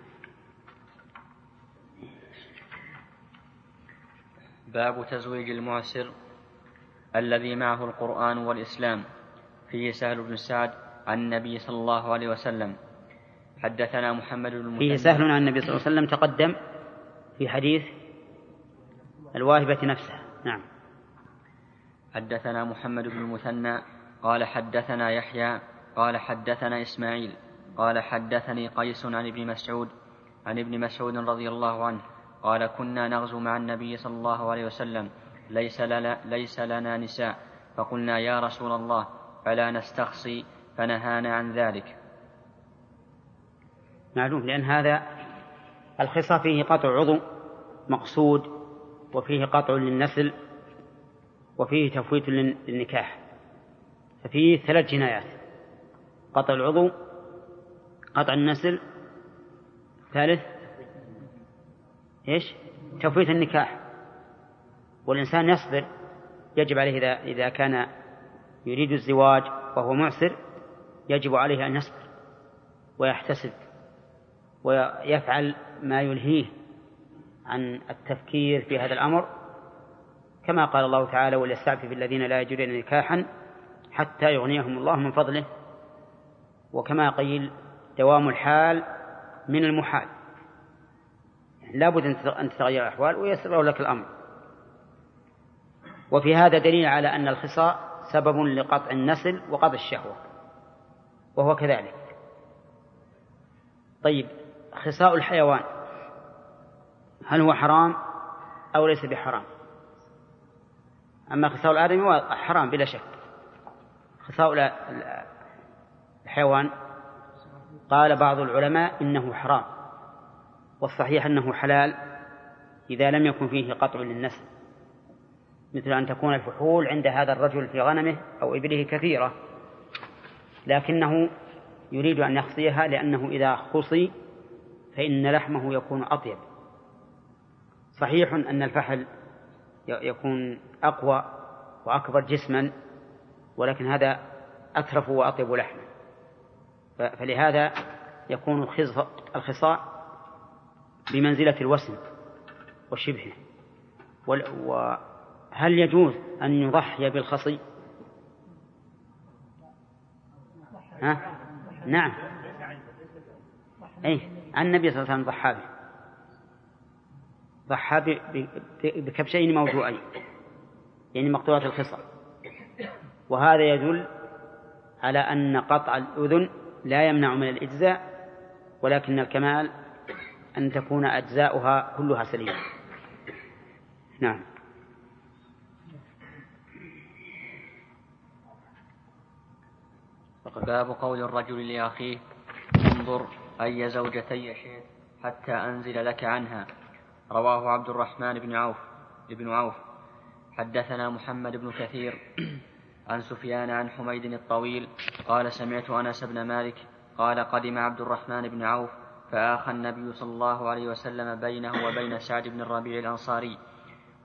باب تزويج المعسر الذي معه القرآن والإسلام. فيه سهل بن سعد عن النبي صلى الله عليه وسلم. حدثنا محمد بن المثنى. فيه سهل عن النبي صلى الله عليه وسلم تقدم في حديث الواهبة نفسها. نعم. حدثنا محمد بن المثنى قال حدثنا يحيى قال حدثنا إسماعيل قال حدثني قيس عن ابن مسعود عن ابن مسعود رضي الله عنه قال كنا نغزو مع النبي صلى الله عليه وسلم ليس لنا, ليس لنا نساء فقلنا يا رسول الله فلا نستخصي فنهانا عن ذلك. معلوم لأن هذا الخصى فيه قطع عضو مقصود وفيه قطع للنسل وفيه تفويت للنكاح. ففيه ثلاث جنايات قطع العضو قطع النسل ثالث إيش؟ تفويت النكاح. والإنسان يصبر يجب عليه إذا إذا كان يريد الزواج وهو معسر يجب عليه أن يصبر ويحتسب. ويفعل ما يلهيه عن التفكير في هذا الأمر كما قال الله تعالى وليستعفف الذين لا يجدون نكاحا حتى يغنيهم الله من فضله. وكما قيل دوام الحال من المحال. يعني لا بد أن تتغير الأحوال ويسر لك الأمر. وفي هذا دليل على أن الخصاء سبب لقطع النسل وقطع الشهوة وهو كذلك. طيب خصاء الحيوان. هل هو حرام أو ليس بحرام؟ أما خصاء الآدمي حرام بلا شك. خصاء الحيوان قال بعض العلماء إنه حرام والصحيح أنه حلال إذا لم يكن فيه قطع للنسل. مثل أن تكون الفحول عند هذا الرجل في غنمه أو إبله كثيرة لكنه يريد أن يخصيها لأنه إذا خصي فإن لحمه يكون أطيب. صحيح أن الفحل يكون أقوى وأكبر جسما ولكن هذا أترف وأطيب لحما فلهذا يكون الخصاء بمنزلة الوسن وشبهه. وهل يجوز أن يضحي بالخصي؟ ها؟ نعم. أي النبي صلى الله عليه وسلم ضحى به ضحى بكبشين موضوعين يعني مقطوعة الخصر وهذا يدل على أن قطع الأذن لا يمنع من الإجزاء ولكن الكمال أن تكون أجزاؤها كلها سليمة. نعم. باب قول الرجل لأخيه انظر أي زوجتي شئت حتى أنزل لك عنها. رواه عبد الرحمن بن عوف بن عوف. حدثنا محمد بن كثير عن سفيان عن حميد الطويل قال سمعت أنس بن مالك قال قدم عبد الرحمن بن عوف فآخى النبي صلى الله عليه وسلم بينه وبين سعد بن الربيع الأنصاري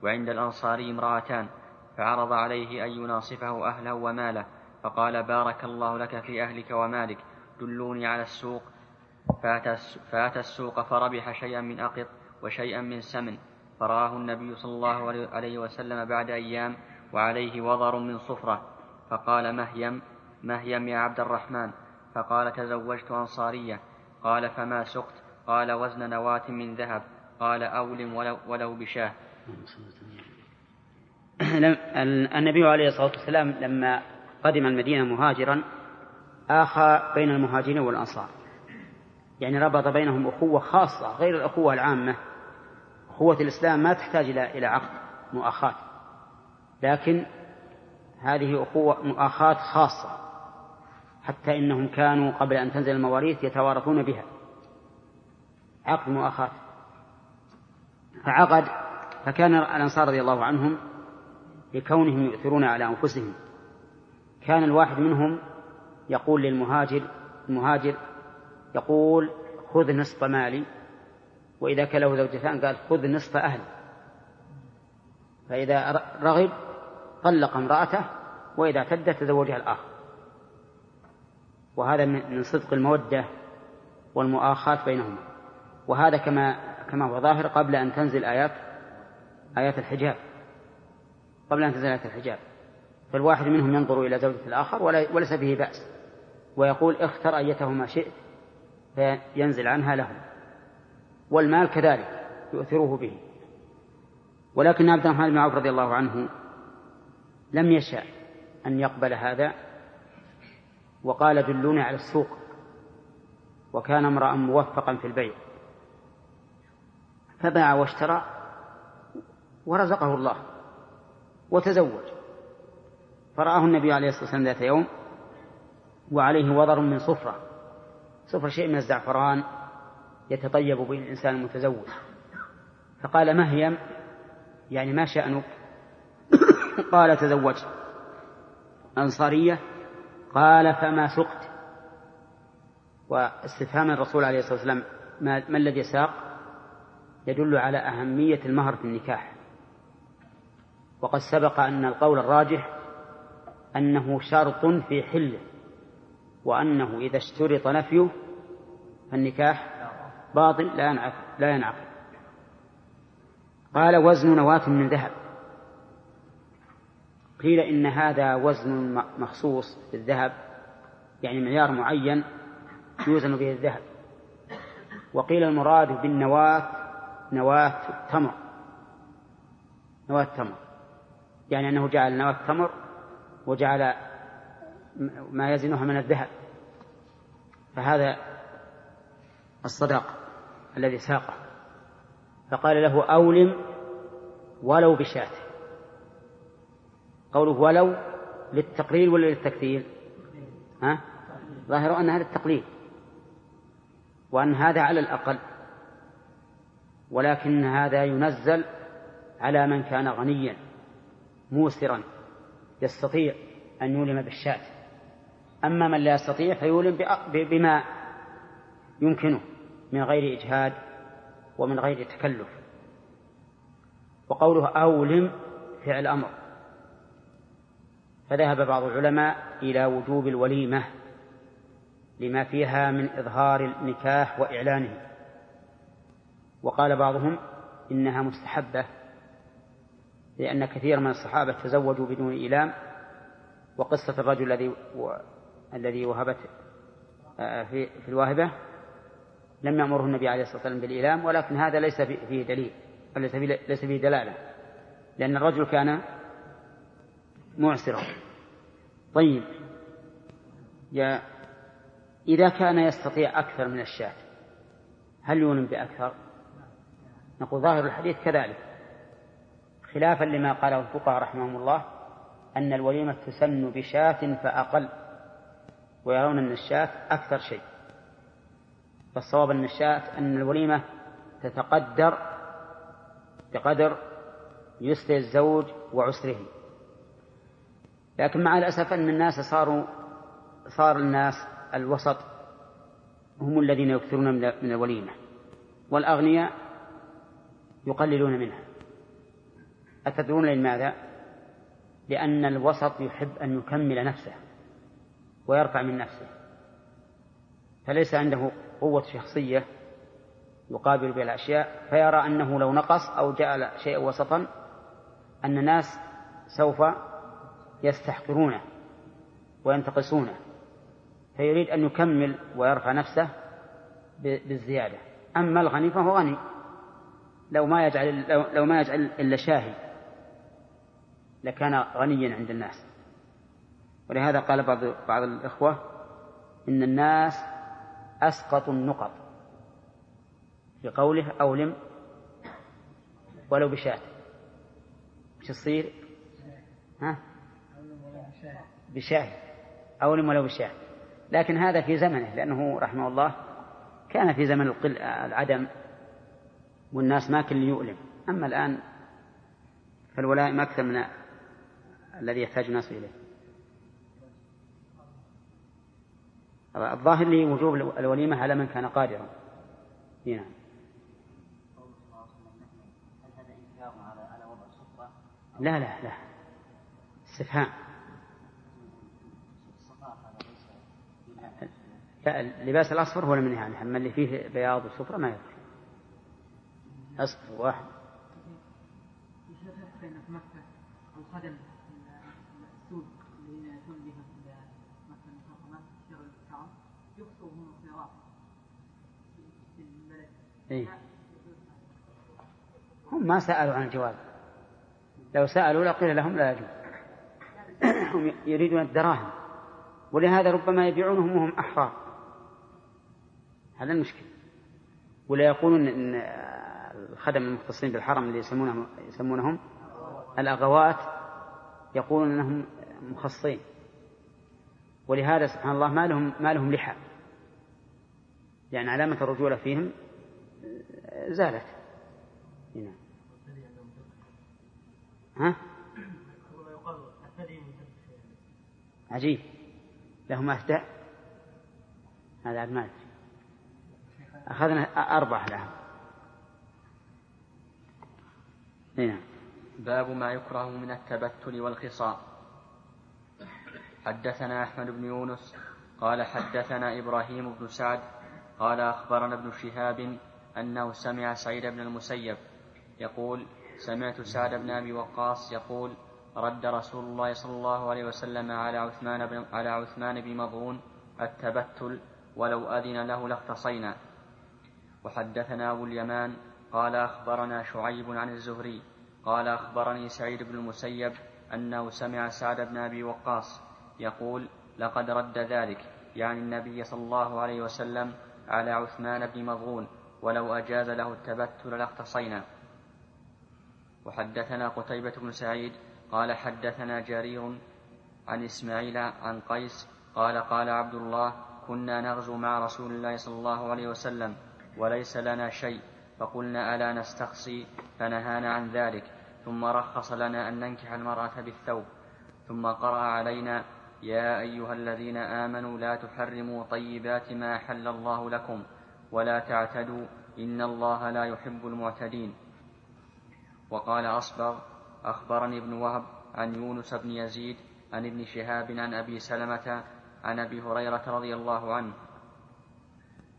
وعند الأنصاري امرأتان فعرض عليه أن يناصفه أهله وماله فقال بارك الله لك في أهلك ومالك دلوني على السوق فأتى السوق فربح شيئا من أقط وشيئا من سمن. فرآه النبي صلى الله عليه وسلم بعد أيام وعليه وضر من صفرة. فقال مهيم مهيم يا عبد الرحمن؟ فقال تزوجت أنصارية. قال فما سقت؟ قال وزن نواة من ذهب. قال أولم ولو, ولو بشاه. النبي عليه الصلاة والسلام لما قدم المدينة مهاجرا آخى بين المهاجرين والأنصار. يعني ربط بينهم أخوة خاصة غير الأخوة العامة. أخوة الإسلام ما تحتاج إلى إلى عقد مؤاخاة. لكن هذه أخوة مؤاخاة خاصة. حتى إنهم كانوا قبل أن تنزل المواريث يتوارثون بها. عقد مؤاخاة. فعقد فكان الأنصار رضي الله عنهم لكونهم يؤثرون على أنفسهم. كان الواحد منهم يقول للمهاجر المهاجر يقول خذ نصف مالي وإذا كان له زوجتان قال خذ نصف أهلي. فإذا رغب طلق امرأته وإذا اعتدت تزوجها الآخر. وهذا من صدق المودة والمؤاخاة بينهما. وهذا كما كما هو ظاهر قبل أن تنزل آيات آيات الحجاب. قبل أن تنزل آيات الحجاب. فالواحد منهم ينظر إلى زوجة الآخر وليس به بأس. ويقول اختر أيتهما شئت فينزل عنها له والمال كذلك يؤثره به. ولكن عبد الرحمن بن عوف رضي الله عنه لم يشاء أن يقبل هذا وقال دلوني على السوق. وكان امرأ موفقا في البيع. فباع واشترى ورزقه الله وتزوج. فرآه النبي عليه الصلاة والسلام ذات يوم وعليه وضر من صفرة. صفرة شيء من الزعفران يتطيب به الإنسان المتزوج. فقال مهيم يعني ما شأنك؟ قال تزوجت أنصارية؟ قال فما سقت واستفهام الرسول عليه الصلاة والسلام ما, ما الذي ساق؟ يدل على أهمية المهر في النكاح. وقد سبق أن القول الراجح أنه شرط في حله. وأنه إذا اشترط نفيه فالنكاح باطل لا ينعقد لا ينعقد. قال وزن نواة من ذهب. قيل إن هذا وزن مخصوص بالذهب يعني معيار معين يوزن به الذهب. وقيل المراد بالنواة نواة التمر. نواة التمر. يعني أنه جعل نواة التمر وجعل ما يزنها من الذهب. فهذا الصداق الذي ساقه. فقال له أولم ولو بشاة قوله ولو للتقليل ولا للتكثير ها؟ ظاهر أنها للتقليل وأن هذا على الأقل. ولكن هذا ينزل على من كان غنيا موسرا يستطيع أن يولم بالشاة. أما من لا يستطيع فيولم بما يمكنه من غير إجهاد ومن غير تكلف وقوله أولم فعل أمر فذهب بعض العلماء إلى وجوب الوليمة لما فيها من إظهار النكاح وإعلانه وقال بعضهم إنها مستحبة لأن كثير من الصحابة تزوجوا بدون إيلام وقصة الرجل الذي. الذي وهبت آه، في في الواهبة لم يأمره النبي عليه الصلاة والسلام بالإيلام ولكن هذا ليس فيه دليل ليس فيه ليس فيه دلالة لأن الرجل كان معسرا طيب يا إذا كان يستطيع أكثر من الشاة هل يولم بأكثر؟ نقول ظاهر الحديث كذلك خلافا لما قاله الفقهاء رحمهم الله أن الوليمة تسن بشاة فأقل ويرون الشاة أكثر شيء. فالصواب الشاة أن الوليمة تتقدر بقدر يسر الزوج وعسره. لكن مع الأسف أن الناس صاروا صار الناس الوسط هم الذين يكثرون من الوليمة. والأغنياء يقللون منها. أتدرون لماذا؟ لأن الوسط يحب أن يكمل نفسه. ويرفع من نفسه. فليس عنده قوة شخصية يقابل بها الأشياء فيرى أنه لو نقص أو جعل شيئا وسطا أن الناس سوف يستحقرونه وينتقصونه. فيريد أن يكمل ويرفع نفسه بالزيادة. أما الغني فهو غني. لو ما يجعل لو ما يجعل إلا شاهي لكان غنيا عند الناس. ولهذا قال بعض بعض الإخوة إن الناس أسقطوا النقط في قوله أولم ولو بشاة. وش تصير؟ ها؟ بشاة. أولم ولو بشاة. لكن هذا في زمنه لأنه رحمه الله كان في زمن القل العدم والناس ما كل يؤلم. أما الآن فالولائم أكثر من الذي يحتاج الناس إليه. الظاهر لي وجوب الوليمة على من كان قادرا. نعم. لا لا لا. استفهام. لا اللباس الأصفر هو المنهي عنه. أما اللي فيه بياض وصفرة ما يكفي أصفر واحد بين في مكة الخدم السود اللي يكون بها مثلا محرمات الشر الحرام يخطوا هم خيارات في البلد إيه؟ هم ما سألوا عن الجواز لو سألوا لقيل لهم لا يجوز. هم يريدون الدراهم. ولهذا ربما يبيعونهم وهم أحرار. هذا المشكلة. ولا يقولون إن الخدم المختصين بالحرم اللي يسمونهم يسمونهم الأغوات يقولون أنهم مخصين ولهذا سبحان الله ما لهم ما لهم لحى. يعني علامة الرجولة فيهم زالت. هنا. ها؟ عجيب. لهم أهدى هذا ما أخذنا أربعة لهم. نعم باب ما يكره من التبتل والخصام حدثنا أحمد بن يونس قال حدثنا إبراهيم بن سعد قال أخبرنا ابن شهاب أنه سمع سعيد بن المسيب يقول سمعت سعد بن أبي وقاص يقول رد رسول الله صلى الله عليه وسلم على عثمان بن على عثمان بن مظعون التبتل ولو أذن له لاختصينا. وحدثنا أبو اليمان قال أخبرنا شعيب عن الزهري قال أخبرني سعيد بن المسيب أنه سمع سعد بن أبي وقاص يقول لقد رد ذلك يعني النبي صلى الله عليه وسلم على عثمان بن مظغون ولو أجاز له التبتل لاختصينا. وحدثنا قتيبة بن سعيد قال حدثنا جرير عن إسماعيل عن قيس قال قال عبد الله كنا نغزو مع رسول الله صلى الله عليه وسلم وليس لنا شيء. فقلنا ألا نستقصي فنهانا عن ذلك. ثم رخص لنا أن ننكح المرأة بالثوب. ثم قرأ علينا يا أيها الذين آمنوا لا تحرموا طيبات ما أحل الله لكم. ولا تعتدوا إن الله لا يحب المعتدين. وقال أصبغ أخبرني ابن وهب عن يونس بن يزيد عن ابن شهاب عن أبي سلمة عن أبي هريرة رضي الله عنه.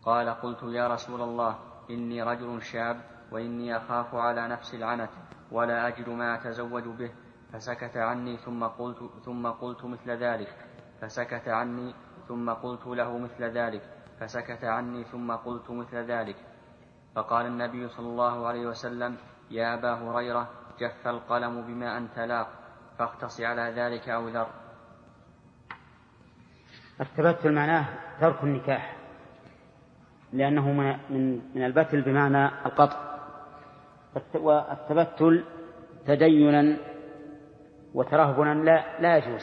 قال قلت يا رسول الله إني رجل شاب وإني أخاف على نفسي العنت ولا أجد ما أتزوج به. فسكت عني ثم قلت ثم قلت مثل ذلك. فسكت عني ثم قلت له مثل ذلك. فسكت عني ثم قلت مثل ذلك. فقال النبي صلى الله عليه وسلم يا أبا هريرة جف القلم بما أنت لاق فاقتص على ذلك أو ذر. التبتل معناه ترك النكاح لأنه من من البتل بمعنى القطع. والتبتل تدينا وترهبنا لا لا يجوز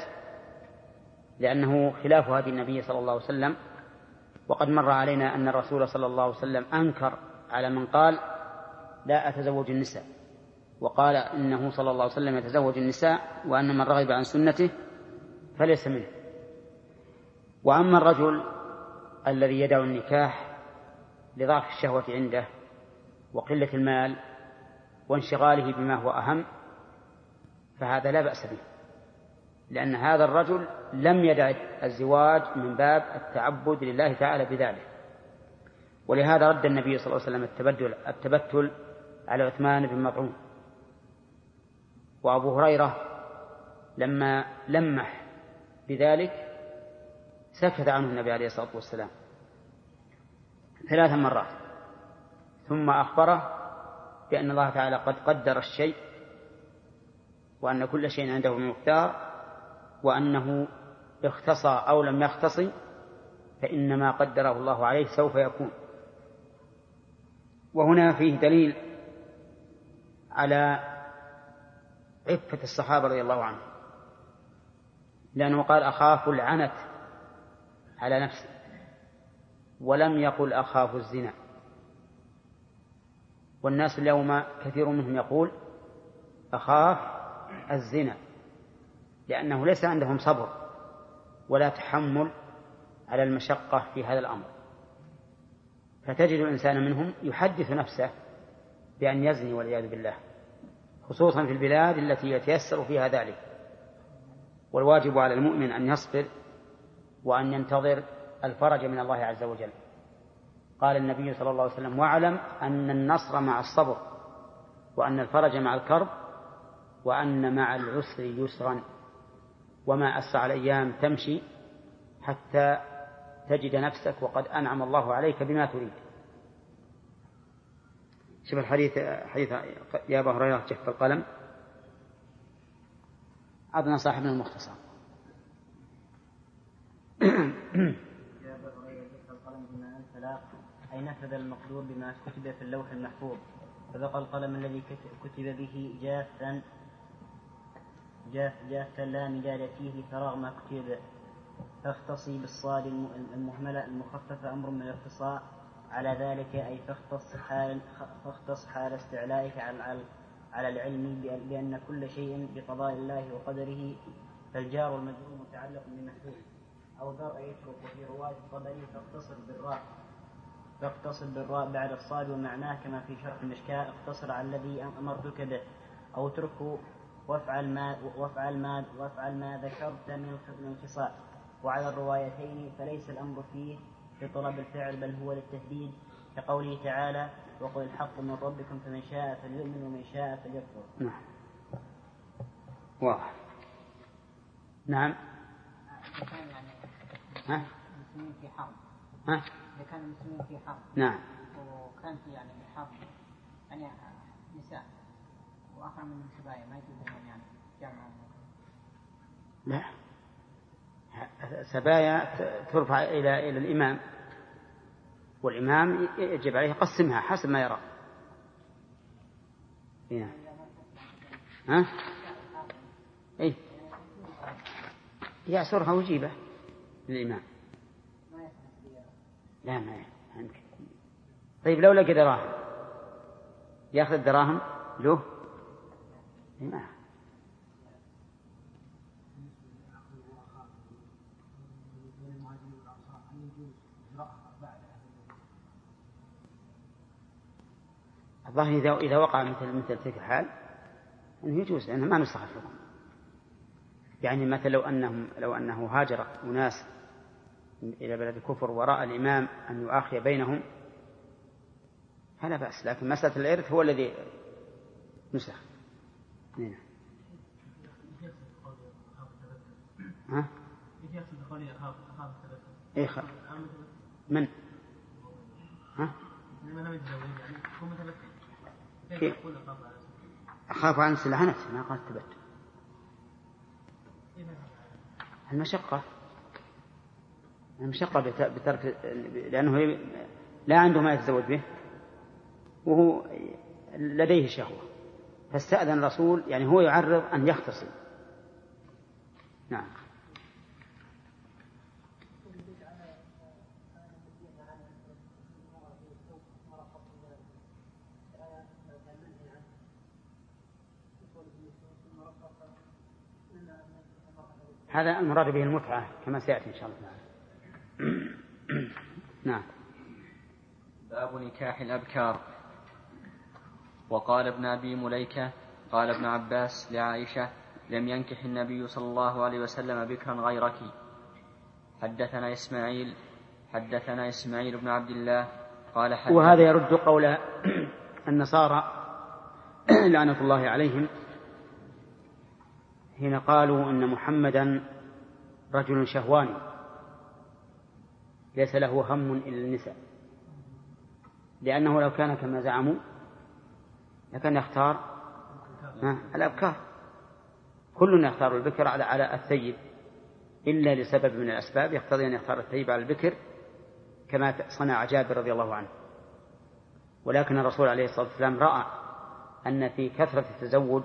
لأنه خلاف هدي النبي صلى الله عليه وسلم وقد مر علينا أن الرسول صلى الله عليه وسلم أنكر على من قال لا أتزوج النساء وقال إنه صلى الله عليه وسلم يتزوج النساء وأن من رغب عن سنته فليس منه. وأما الرجل الذي يدع النكاح لضعف الشهوة عنده وقلة المال وانشغاله بما هو أهم فهذا لا بأس به. لأن هذا الرجل لم يدع الزواج من باب التعبد لله تعالى بذلك. ولهذا رد النبي صلى الله عليه وسلم التبتل التبتل على عثمان بن مطعون. وأبو هريرة لما لمح بذلك سكت عنه النبي عليه الصلاة والسلام ثلاث مرات. ثم أخبره بأن الله تعالى قد قدر الشيء وأن كل شيء عنده بمقدار وأنه اختصى أو لم يختص فإنما قدره الله عليه سوف يكون. وهنا فيه دليل على عفة الصحابة رضي الله عنهم لأنه قال أخاف العنت على نفسه ولم يقل أخاف الزنا. والناس اليوم كثير منهم يقول أخاف الزنا. لأنه ليس عندهم صبر ولا تحمل على المشقة في هذا الأمر. فتجد الإنسان منهم يحدث نفسه بأن يزني والعياذ بالله خصوصا في البلاد التي يتيسر فيها ذلك. والواجب على المؤمن أن يصبر وأن ينتظر الفرج من الله عز وجل. قال النبي صلى الله عليه وسلم واعلم أن النصر مع الصبر وأن الفرج مع الكرب وأن مع العسر يسرا. وما أسرع الأيام تمشي حتى تجد نفسك وقد أنعم الله عليك بما تريد. شوف الحديث حديث يا أبا هريرة جف القلم. أعطنا صاحبنا المختصر. يا أبا هريرة القلم بما أي نفذ المقدور بما كتب في اللوح المحفوظ. فبقى القلم الذي كتب به جافا جافا لا مداد فيه فراغ ما كتب. فاختصي بالصاد المهملة المخففة أمر من الاختصاء. على ذلك أي فاختص حال فاختص حال استعلائك على على العلم بأن كل شيء بقضاء الله وقدره فالجار والمجرور متعلق بمحذوف. أو ذر يترك وفي رواية الطبري فاختصر بالراء. فاقتصر بالراء بعد الصاد ومعناه كما في شرح المشكاة اقتصر على الذي أمرتك به. أو اتركه وافعل ما وافعل ما وافعل ما ذكرت من الانفصال وعلى الروايتين فليس الأمر فيه لطلب الفعل بل هو للتهديد كقوله تعالى وقل الحق من ربكم فمن شاء فليؤمن ومن شاء فليكفر. نعم. واضح. نعم. كان يعني ها؟ المسلمين في حرب. ها؟ إذا كان المسلمين في حرب. نعم. وكان في يعني حرب. يعني يعني لا. سبايا ترفع إلى إلى الإمام والإمام يجب عليه يقسمها حسب ما يرى. هنا ها؟ إيه. يعصرها ويجيبه للإمام. لا ما يمكن طيب لو لقى دراهم يأخذ الدراهم له؟ ما الظاهر إذا إذا وقع مثل مثل تلك الحال أنه يجوز لأنه ما نسخت لهم يعني مثلا لو أنهم لو أنه هاجر أناس إلى بلد الكفر ورأى الإمام أن يؤاخي بينهم فلا بأس لكن مسألة الإرث هو الذي نسخ نعم ها؟ إيه خ... من؟ ها؟ كيف؟ أخاف عن نفسي نفسي ما قال تبت المشقة المشقة بترك لأنه لا عنده ما يتزوج به وهو لديه شهوة فاستأذن الرسول يعني هو يعرض أن يختصم. نعم. هذا المراد به المتعة كما سيأتي إن شاء الله نعم. باب نكاح الأبكار. وقال ابن أبي مليكة قال ابن عباس لعائشة لم ينكح النبي صلى الله عليه وسلم بكرا غيرك. حدثنا إسماعيل حدثنا إسماعيل بن عبد الله قال حدثنا وهذا يرد قول النصارى لعنة الله عليهم حين قالوا إن محمدا رجل شهواني ليس له هم إلا النساء لأنه لو كان كما زعموا لكان يختار الأبكار. كلنا يختار البكر على على الثيب. إلا لسبب من الأسباب يقتضي أن يختار الثيب على البكر كما صنع جابر رضي الله عنه. ولكن الرسول عليه الصلاة والسلام رأى أن في كثرة التزوج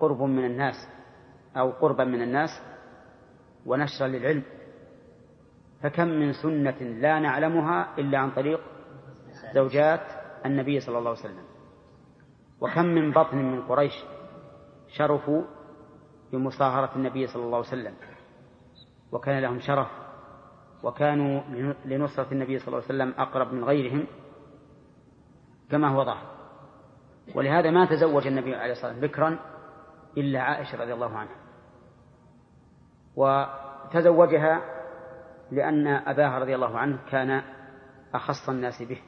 قرب من الناس أو قربا من الناس ونشرا للعلم. فكم من سنة لا نعلمها إلا عن طريق زوجات النبي صلى الله عليه وسلم. وكم من بطن من قريش شرفوا بمصاهرة النبي صلى الله عليه وسلم. وكان لهم شرف. وكانوا لنصرة النبي صلى الله عليه وسلم أقرب من غيرهم كما هو ظاهر. ولهذا ما تزوج النبي عليه الصلاة والسلام بكرا إلا عائشة رضي الله عنها. وتزوجها لأن أباها رضي الله عنه كان أخص الناس به.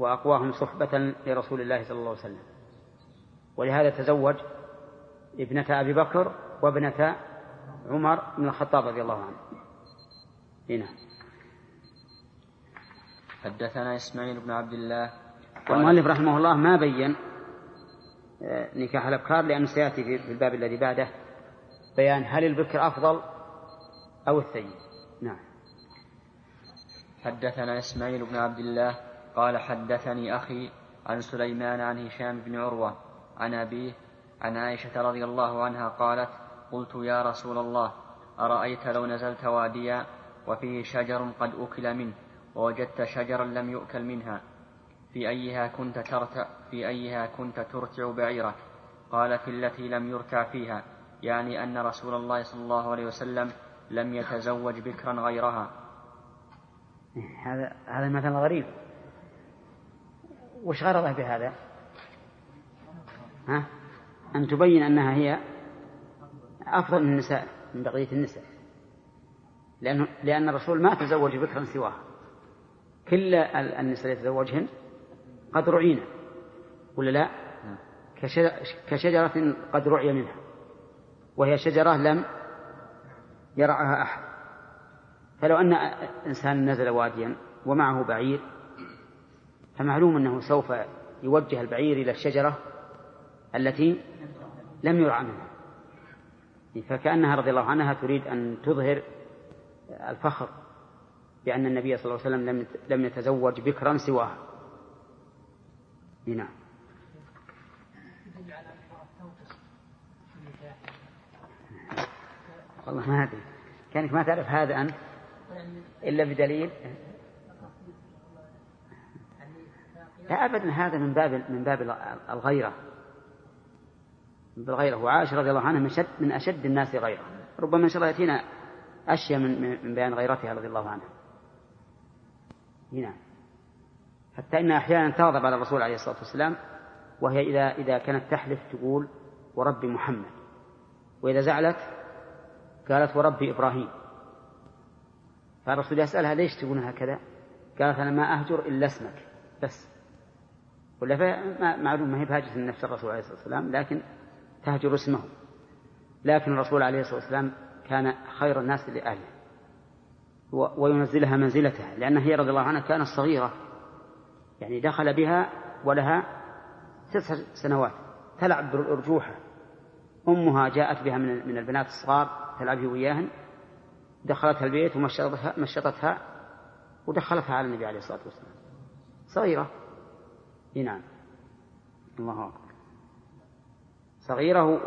وأقواهم صحبة لرسول الله صلى الله عليه وسلم. ولهذا تزوج ابنة أبي بكر وابنة عمر بن الخطاب رضي الله عنه. هنا حدثنا إسماعيل بن عبد الله. والمؤلف رحمه الله ما بين آه، نكاح الأبكار لأنه سيأتي في الباب الذي بعده بيان هل البكر أفضل أو الثيب نعم. حدثنا إسماعيل بن عبد الله. قال حدثني أخي عن سليمان عن هشام بن عروة عن أبيه عن عائشة رضي الله عنها قالت قلت يا رسول الله أرأيت لو نزلت واديا وفيه شجر قد أكل منه ووجدت شجرا لم يؤكل منها في أيها كنت ترتع في أيها كنت ترتع بعيرك. قال في التي لم يرتع فيها يعني أن رسول الله صلى الله عليه وسلم لم يتزوج بكرا غيرها. هذا هذا مثل غريب. وش غرضه بهذا؟ ها؟ أن تبين أنها هي أفضل من النساء من بقية النساء لأنه لأن الرسول ما تزوج بكرا سواها كل النساء يتزوجهن قد رعينا ولا لا؟ كشجرة قد رعي منها وهي شجرة لم يرعها أحد فلو أن إنسان نزل واديا ومعه بعير فمعلوم أنه سوف يوجه البعير إلى الشجرة التي لم يرعى منها. فكأنها رضي الله عنها تريد أن تظهر الفخر بأن النبي صلى الله عليه وسلم لم يتزوج بكرا سواها. نعم. والله ما أدري. كأنك ما تعرف هذا أنت. إلا بدليل. لا أبدا هذا من باب من باب الغيرة. من باب الغيرة. وعائشة رضي الله عنها من أشد من أشد الناس غيرة. ربما إن شاء الله يأتينا أشياء من من بيان غيرتها رضي الله عنها. هنا. حتى إنها أحيانا تغضب على الرسول عليه الصلاة والسلام وهي إذا إذا كانت تحلف تقول ورب محمد. وإذا زعلت قالت وربي إبراهيم. فالرسول يسألها ليش تقول هكذا؟ قالت أنا ما أهجر إلا اسمك. بس. ولا معلوم ما هي بهاجة النفس الرسول عليه الصلاة والسلام لكن تهجر اسمه. لكن الرسول عليه الصلاة والسلام كان خير الناس لأهله. وينزلها منزلتها لأن هي رضي الله عنها كانت صغيرة. يعني دخل بها ولها تسع سنوات تلعب بالأرجوحة أمها جاءت بها من البنات الصغار تلعب وياهن. دخلتها البيت ومشطتها مشطتها ودخلتها على النبي عليه الصلاة والسلام. صغيرة. نعم. الله أكبر. صغيرة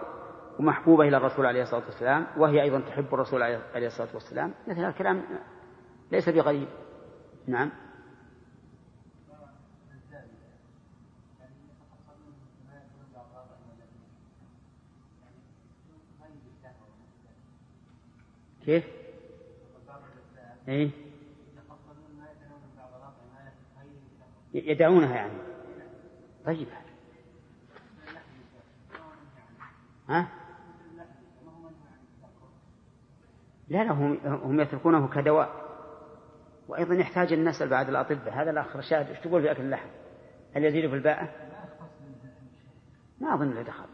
ومحبوبة إلى الرسول عليه الصلاة والسلام وهي أيضا تحب الرسول عليه الصلاة والسلام. مثل الكلام ليس بغريب. نعم. كيف؟ إيه؟ يدعونها يعني. طيب ها؟ لا لا هم هم يتركونه كدواء وأيضا يحتاج الناس بعد الأطباء هذا الأخ رشاد إيش تقول في أكل اللحم؟ هل يزيد في الباءة؟ ما أظن له دخل.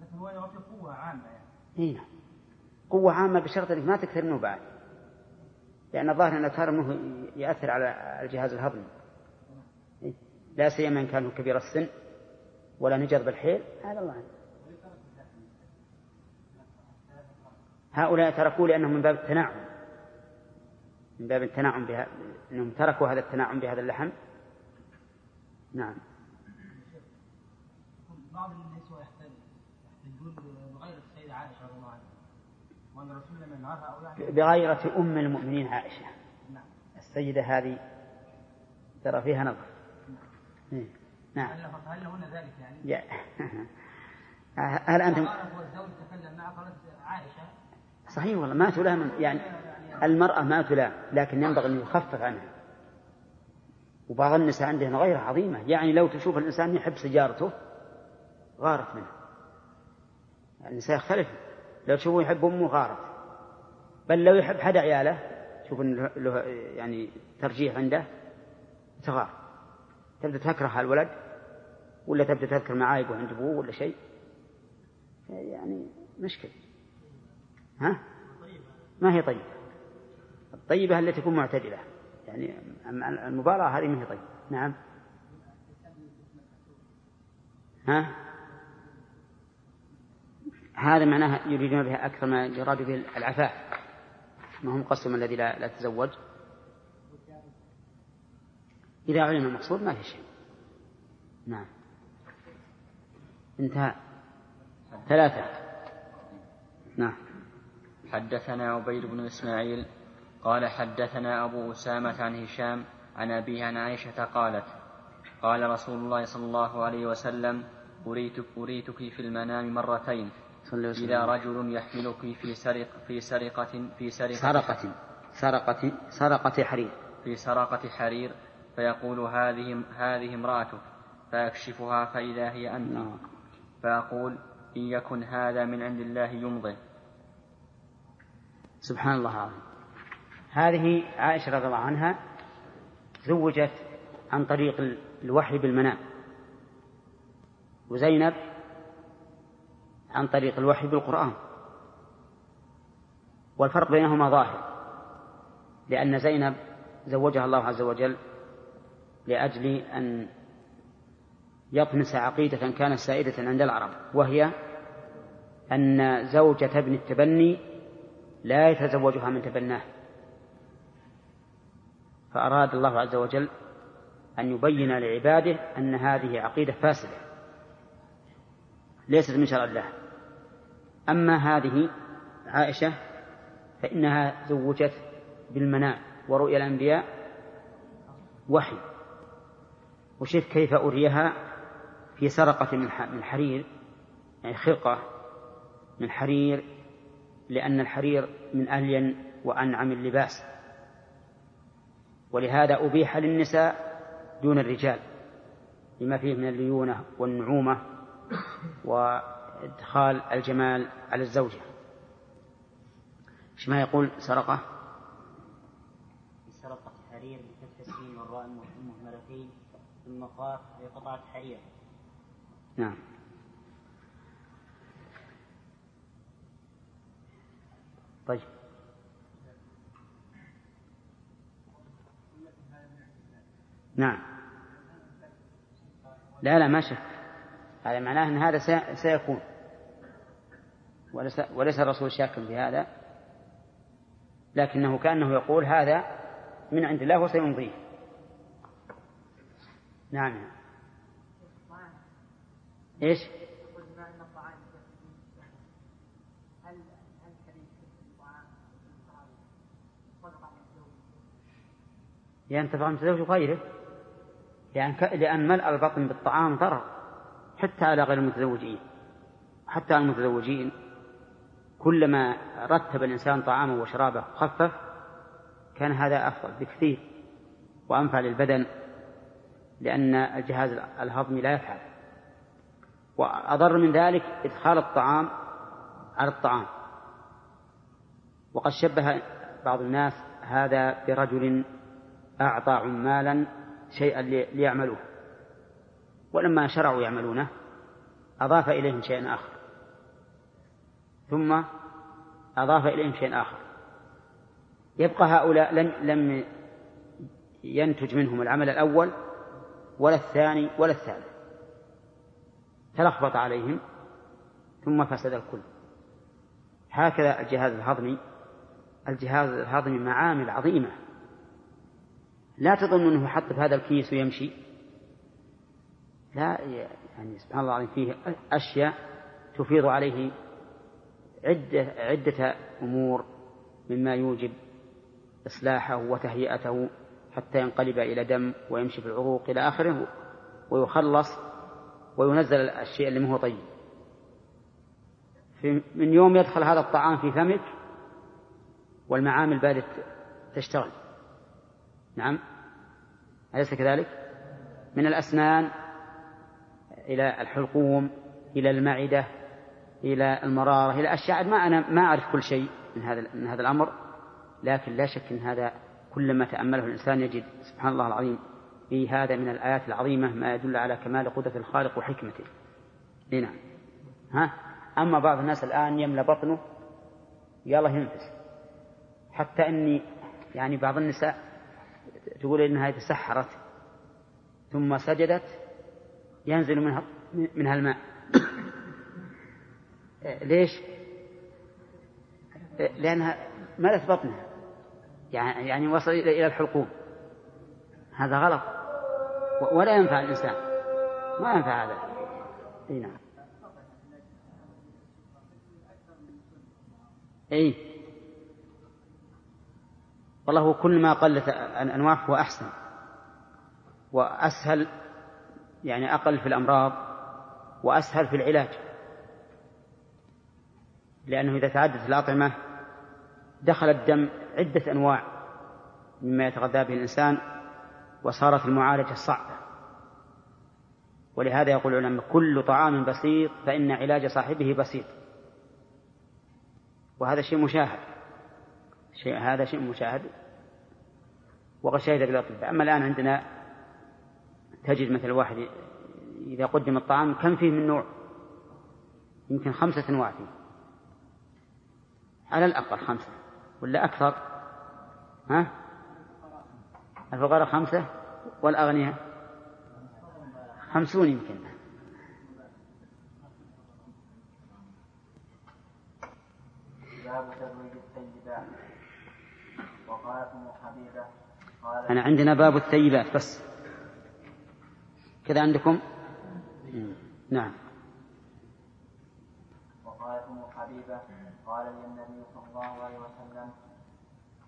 لكن هو يعطي قوة عامة يعني. إي نعم. قوة عامة بشرط إنك ما تكثر منه بعد. لأن الظاهر أن الكثر منه يأثر على الجهاز الهضمي. لا سيما إن كان كبير السن ولا نجر بالحيل. هذا الله عنه. هؤلاء تركوه لأنهم من باب التناعم. من باب التناعم بها أنهم تركوا هذا التناعم بهذا اللحم. نعم. بعض النسوة يحتاجون بغير السيدة عائشة رضي الله عنها. وأن الرسول لم أو يعني بغيرة أم المؤمنين عائشة. السيدة هذه ترى فيها نظر. نعم. هل لهن ذلك يعني؟ هل والزوج تكلم قالت عائشة. صحيح والله ما تلام يعني المرأة ما تلام لكن ينبغي أن يخفف عنها. وبعض النساء عندهن غيرة عظيمة. يعني لو تشوف الإنسان يحب سيارته غارت منه. النساء يختلف لو تشوفه يحب أمه غارت. بل لو يحب حد عياله شوف له يعني ترجيح عنده تغار. تبدأ تكره الولد ولا تبدأ تذكر معايبه عند أبوه ولا شيء؟ يعني مشكل ها؟ ما هي طيبة. الطيبة التي تكون معتدلة. يعني المباراة هذه ما هي طيبة. نعم. ها؟ هذا معناها يريدون بها أكثر ما يراد به العفاف. ما هم قصدهم الذي لا, لا تزوج إذا علم المقصود ما في شيء. نعم. انتهى. ثلاثة. نعم. حدثنا عبيد بن إسماعيل قال حدثنا أبو أسامة عن هشام عن أبيه عن عائشة قالت قال رسول الله صلى الله عليه وسلم أريتك, أريتك في المنام مرتين. إذا رجل يحملك في سرق في سرقة في سرقة سرقة. سرقة سرقة حرير. في سرقة حرير فيقول هذه هذه امرأتك فأكشفها فإذا هي أنت. نعم. فأقول إن يكن هذا من عند الله يمضي. سبحان الله العظيم. هذه عائشة رضي الله عنها زوجت عن طريق ال- الوحي بالمنام. وزينب عن طريق الوحي بالقرآن. والفرق بينهما ظاهر لأن زينب زوجها الله عز وجل لأجل أن يطمس عقيدة كانت سائدة عند العرب وهي أن زوجة ابن التبني لا يتزوجها من تبناه. فأراد الله عز وجل أن يبين لعباده أن هذه عقيدة فاسدة ليست من شرع الله. أما هذه عائشة فإنها زوجت بالمنام ورؤيا الأنبياء وحي. وشوف كيف أريها في سرقة من حرير يعني خرقة من حرير لأن الحرير من ألين وأنعم اللباس. ولهذا أبيح للنساء دون الرجال لما فيه من الليونة والنعومة وإدخال الجمال على الزوجة. ما يقول سرقة؟ بسرقة حرير بفتح السين والراء ثم قاف بقطعة حرير نعم. طيب. نعم. لا لا ما شك. هذا معناه أن هذا سي- سيكون. وليس, وليس الرسول شاكا في هذا لكنه كأنه يقول هذا من عند الله وسيمضيه نعم إيش؟ يقول بما ان الطعام هل هل كريم الطعام صدقه من ينتفع المتزوج غيره. لأن. لأن ملء البطن بالطعام ضرر حتى على غير المتزوجين. حتى على المتزوجين. كلما رتب الإنسان طعامه وشرابه خفف كان هذا أفضل بكثير وأنفع للبدن. لأن الجهاز الهضمي لا يفعل. وأضر من ذلك إدخال الطعام على الطعام. وقد شبه بعض الناس هذا برجل أعطى عمالا شيئا لي- ليعملوه. ولما شرعوا يعملونه أضاف إليهم شيئا آخر. ثم أضاف إليهم شيئا آخر. يبقى هؤلاء لم لم ينتج منهم العمل الأول ولا الثاني ولا الثالث. تلخبط عليهم ثم فسد الكل. هكذا الجهاز الهضمي الجهاز الهضمي معامل عظيمة. لا تظن أنه يحط في هذا الكيس ويمشي. لا يعني سبحان الله العظيم فيه أشياء تفيض عليه عدة عدة أمور مما يوجب إصلاحه وتهيئته. حتى ينقلب إلى دم ويمشي في العروق إلى آخره ويخلص وينزل الشيء اللي هو طيب. في من يوم يدخل هذا الطعام في فمك والمعامل بادت تشتغل. نعم. أليس كذلك؟ من الأسنان إلى الحلقوم إلى المعدة إلى المرارة إلى أشياء ما أنا ما أعرف كل شيء من هذا من هذا الأمر لكن لا شك أن هذا كلما تأمله الإنسان يجد سبحان الله العظيم في هذا من الآيات العظيمة ما يدل على كمال قدرة الخالق وحكمته. نعم. ها؟ أما بعض الناس الآن يملى بطنه يلا ينفس. حتى أني يعني بعض النساء تقول إنها تسحرت ثم سجدت ينزل منها منها الماء. ليش؟ لأنها ملت بطنها. يعني يعني وصل إلى الحلقوم. هذا غلط. ولا ينفع الإنسان. ما ينفع هذا. إي نعم. إي. والله كل ما قلت الانواع هو أحسن. وأسهل يعني أقل في الأمراض وأسهل في العلاج. لأنه إذا تعددت الأطعمة دخل الدم عدة أنواع مما يتغذى به الإنسان وصارت المعالجة صعبة. ولهذا يقول العلماء كل طعام بسيط فإن علاج صاحبه بسيط. وهذا شيء مشاهد. شيء هذا شيء مشاهد. وقد شهد بالأطباء أما الآن عندنا تجد مثل واحد إذا قدم الطعام كم فيه من نوع؟ يمكن خمسة أنواع فيه. على الأقل خمسة. ولا أكثر؟ ها؟ الفقراء خمسة والأغنياء خمسون يمكن. أنا عندنا باب الثيبات بس. كذا عندكم؟ نعم. وقالت ام حبيبة قال لي النبي صلى الله عليه وسلم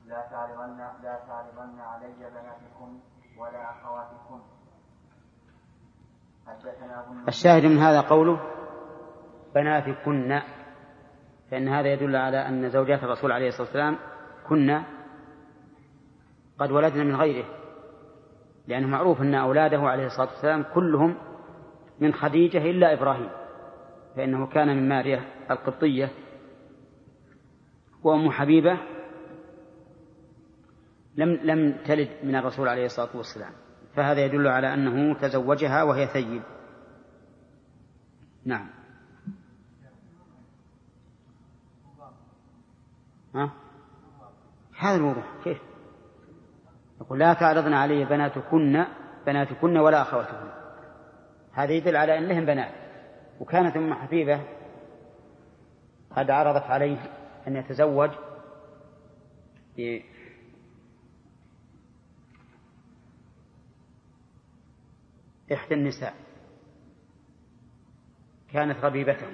لا تعرضن لا تعرضن علي بناتكم ولا أبو الشاهد من هذا قوله بناتكن فإن هذا يدل على أن زوجات الرسول عليه الصلاة والسلام كن قد ولدن من غيره لأنه معروف أن أولاده عليه الصلاة والسلام كلهم من خديجة إلا إبراهيم فإنه كان من ماريا القبطية وأم حبيبة لم لم تلد من الرسول عليه الصلاة والسلام. فهذا يدل على أنه تزوجها وهي ثيب. نعم. ها؟ هذا الوضوح كيف؟ يقول لا تعرضن علي بناتكن بناتكن ولا أخواتكن. هذا يدل على أن لهم بنات. وكانت أم حبيبة قد عرضت عليه أن يتزوج إحدى النساء. كانت ربيبته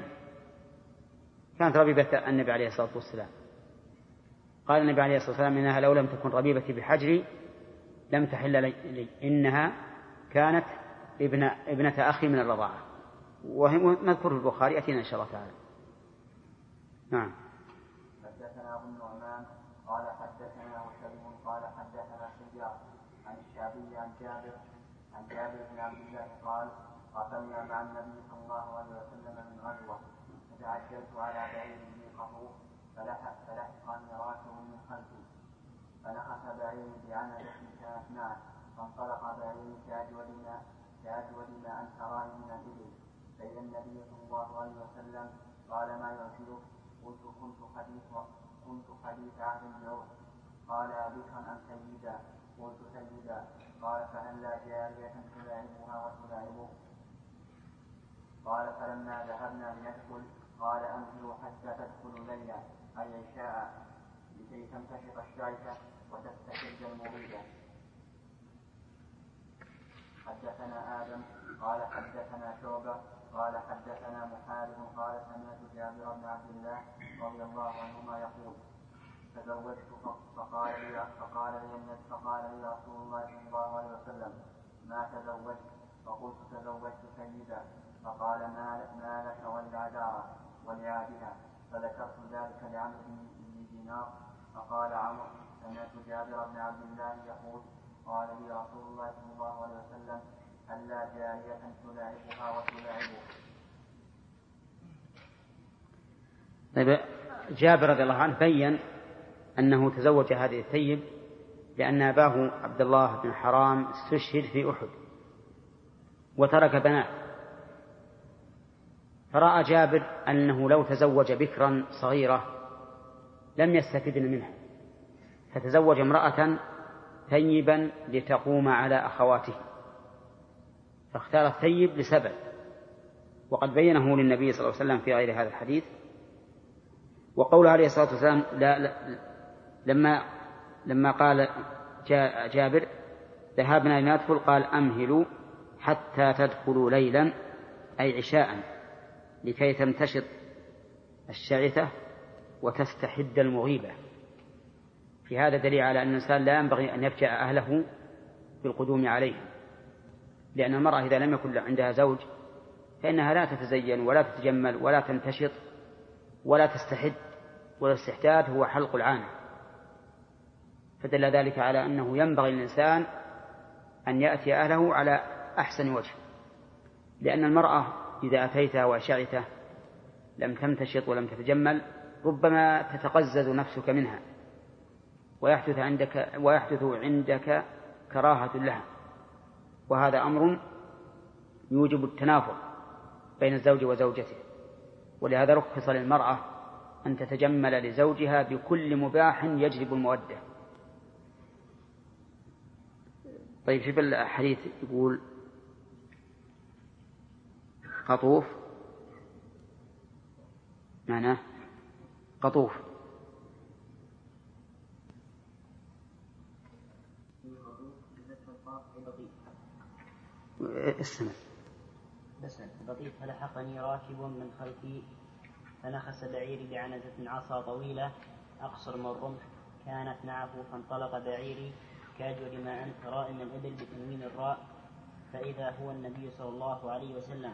كانت ربيبة النبي عليه الصلاة والسلام. قال النبي عليه الصلاة والسلام إنها لو لم تكن ربيبتي بحجري لم تحل لي إنها كانت ابن ابنة أخي من الرضاعة. وهي مذكور في البخاري أتينا إن شاء الله تعالى. نعم حدثنا ابو النعمان قال حدثنا وسلم قال حدثنا شجاع عن الشعبي عن جابر عن جابر بن عبد الله قال قاتلنا مع النبي صلى الله عليه وسلم من غزوة فتعجلت على بعير يوقف فلحق فلحقني راسه من خلفي فنخس بعيري بعنبة كانت معه فانطلق بعيري كأجود ما كأجود ما أن تراني من الإبل فإذا النبي صلى الله عليه وسلم قال ما يرسلك قلت كنت حديث كنت حديث عهد بعود قال أبكرا أم سيدا قلت سيدا قال فهلا جارية تلاعبها وتلاعبه قال فلما ذهبنا لندخل قال أنزلوا حتى تدخلوا ليلا أي عشاء لكي تنتشط الشعثة وتستشد المريدة حدثنا آدم قال حدثنا شعبة قال حدثنا محارب قال سمعت جابر بن عبد الله رضي الله عنهما يقول تزوجت فقال لي فقال لي فقال لي رسول الله صلى الله عليه وسلم ما تزوجت؟ فقلت تزوجت سيدا. فقال ما ما لك ولعذارى ولعابها فذكرت ذلك لعمرو بن دينار. فقال عمرو سمعت جابر بن عبد الله يقول قال لي رسول الله صلى الله عليه وسلم ألا جارية تلاعبها وتلاعبه. طيب جابر رضي الله عنه بين أنه تزوج هذه الثيب لأن أباه عبد الله بن حرام استشهد في أحد وترك بنات. فرأى جابر أنه لو تزوج بكرا صغيرة لم يستفدن منها فتزوج امرأة ثيبا لتقوم على أخواته فاختار الثيب لسبب وقد بينه للنبي صلى الله عليه وسلم في غير هذا الحديث وقوله عليه الصلاة والسلام لا, لا لما لما قال جابر ذهبنا لندخل قال أمهلوا حتى تدخلوا ليلا أي عشاء لكي تمتشط الشعثة وتستحد المغيبة. في هذا دليل على أن الإنسان لا ينبغي أن يفجأ أهله بالقدوم عليهم لأن المرأة إذا لم يكن عندها زوج فإنها لا تتزين ولا تتجمل ولا تنتشط ولا تستحد والاستحداد هو حلق العانة. فدل ذلك على أنه ينبغي للإنسان أن يأتي أهله على أحسن وجه. لأن المرأة إذا أتيتها وأشعته لم تمتشط ولم تتجمل ربما تتقزز نفسك منها ويحدث عندك ويحدث عندك كراهة لها. وهذا أمر يوجب التنافر بين الزوج وزوجته. ولهذا رخص للمرأة أن تتجمل لزوجها بكل مباح يجلب المودة. طيب في الحديث يقول قطوف. معناه قطوف. استمع بس لطيف. فلحقني راكب من خلفي فنخس بعيري بعنزة عصا طويلة أقصر من الرمح كانت معه فانطلق بعيري كأجود ما أنت راء من الإبل بتنوين الراء فإذا هو النبي صلى الله عليه وسلم.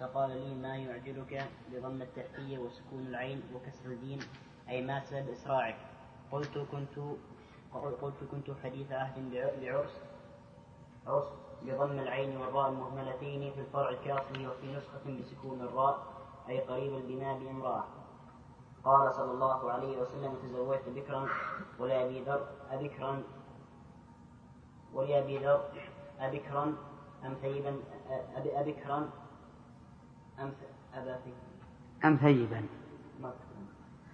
فقال لي ما يعجلك بضم التحتية وسكون العين وكسر الدين؟ أي ما سبب إسراعك؟ قلت كنت قلت كنت حديث عهد بعرس عرس بضم العين والراء المهملتين في الفرع الكاصل وفي نسخة بسكون الراء أي قريب البناء بامرأة. قال صلى الله عليه وسلم تزوجت بكرا ولأبي ذر أبكرا ولأبي ذر أبكرا أم ثيبا أبكرا أم أبا ثيبا. أم ثيبا.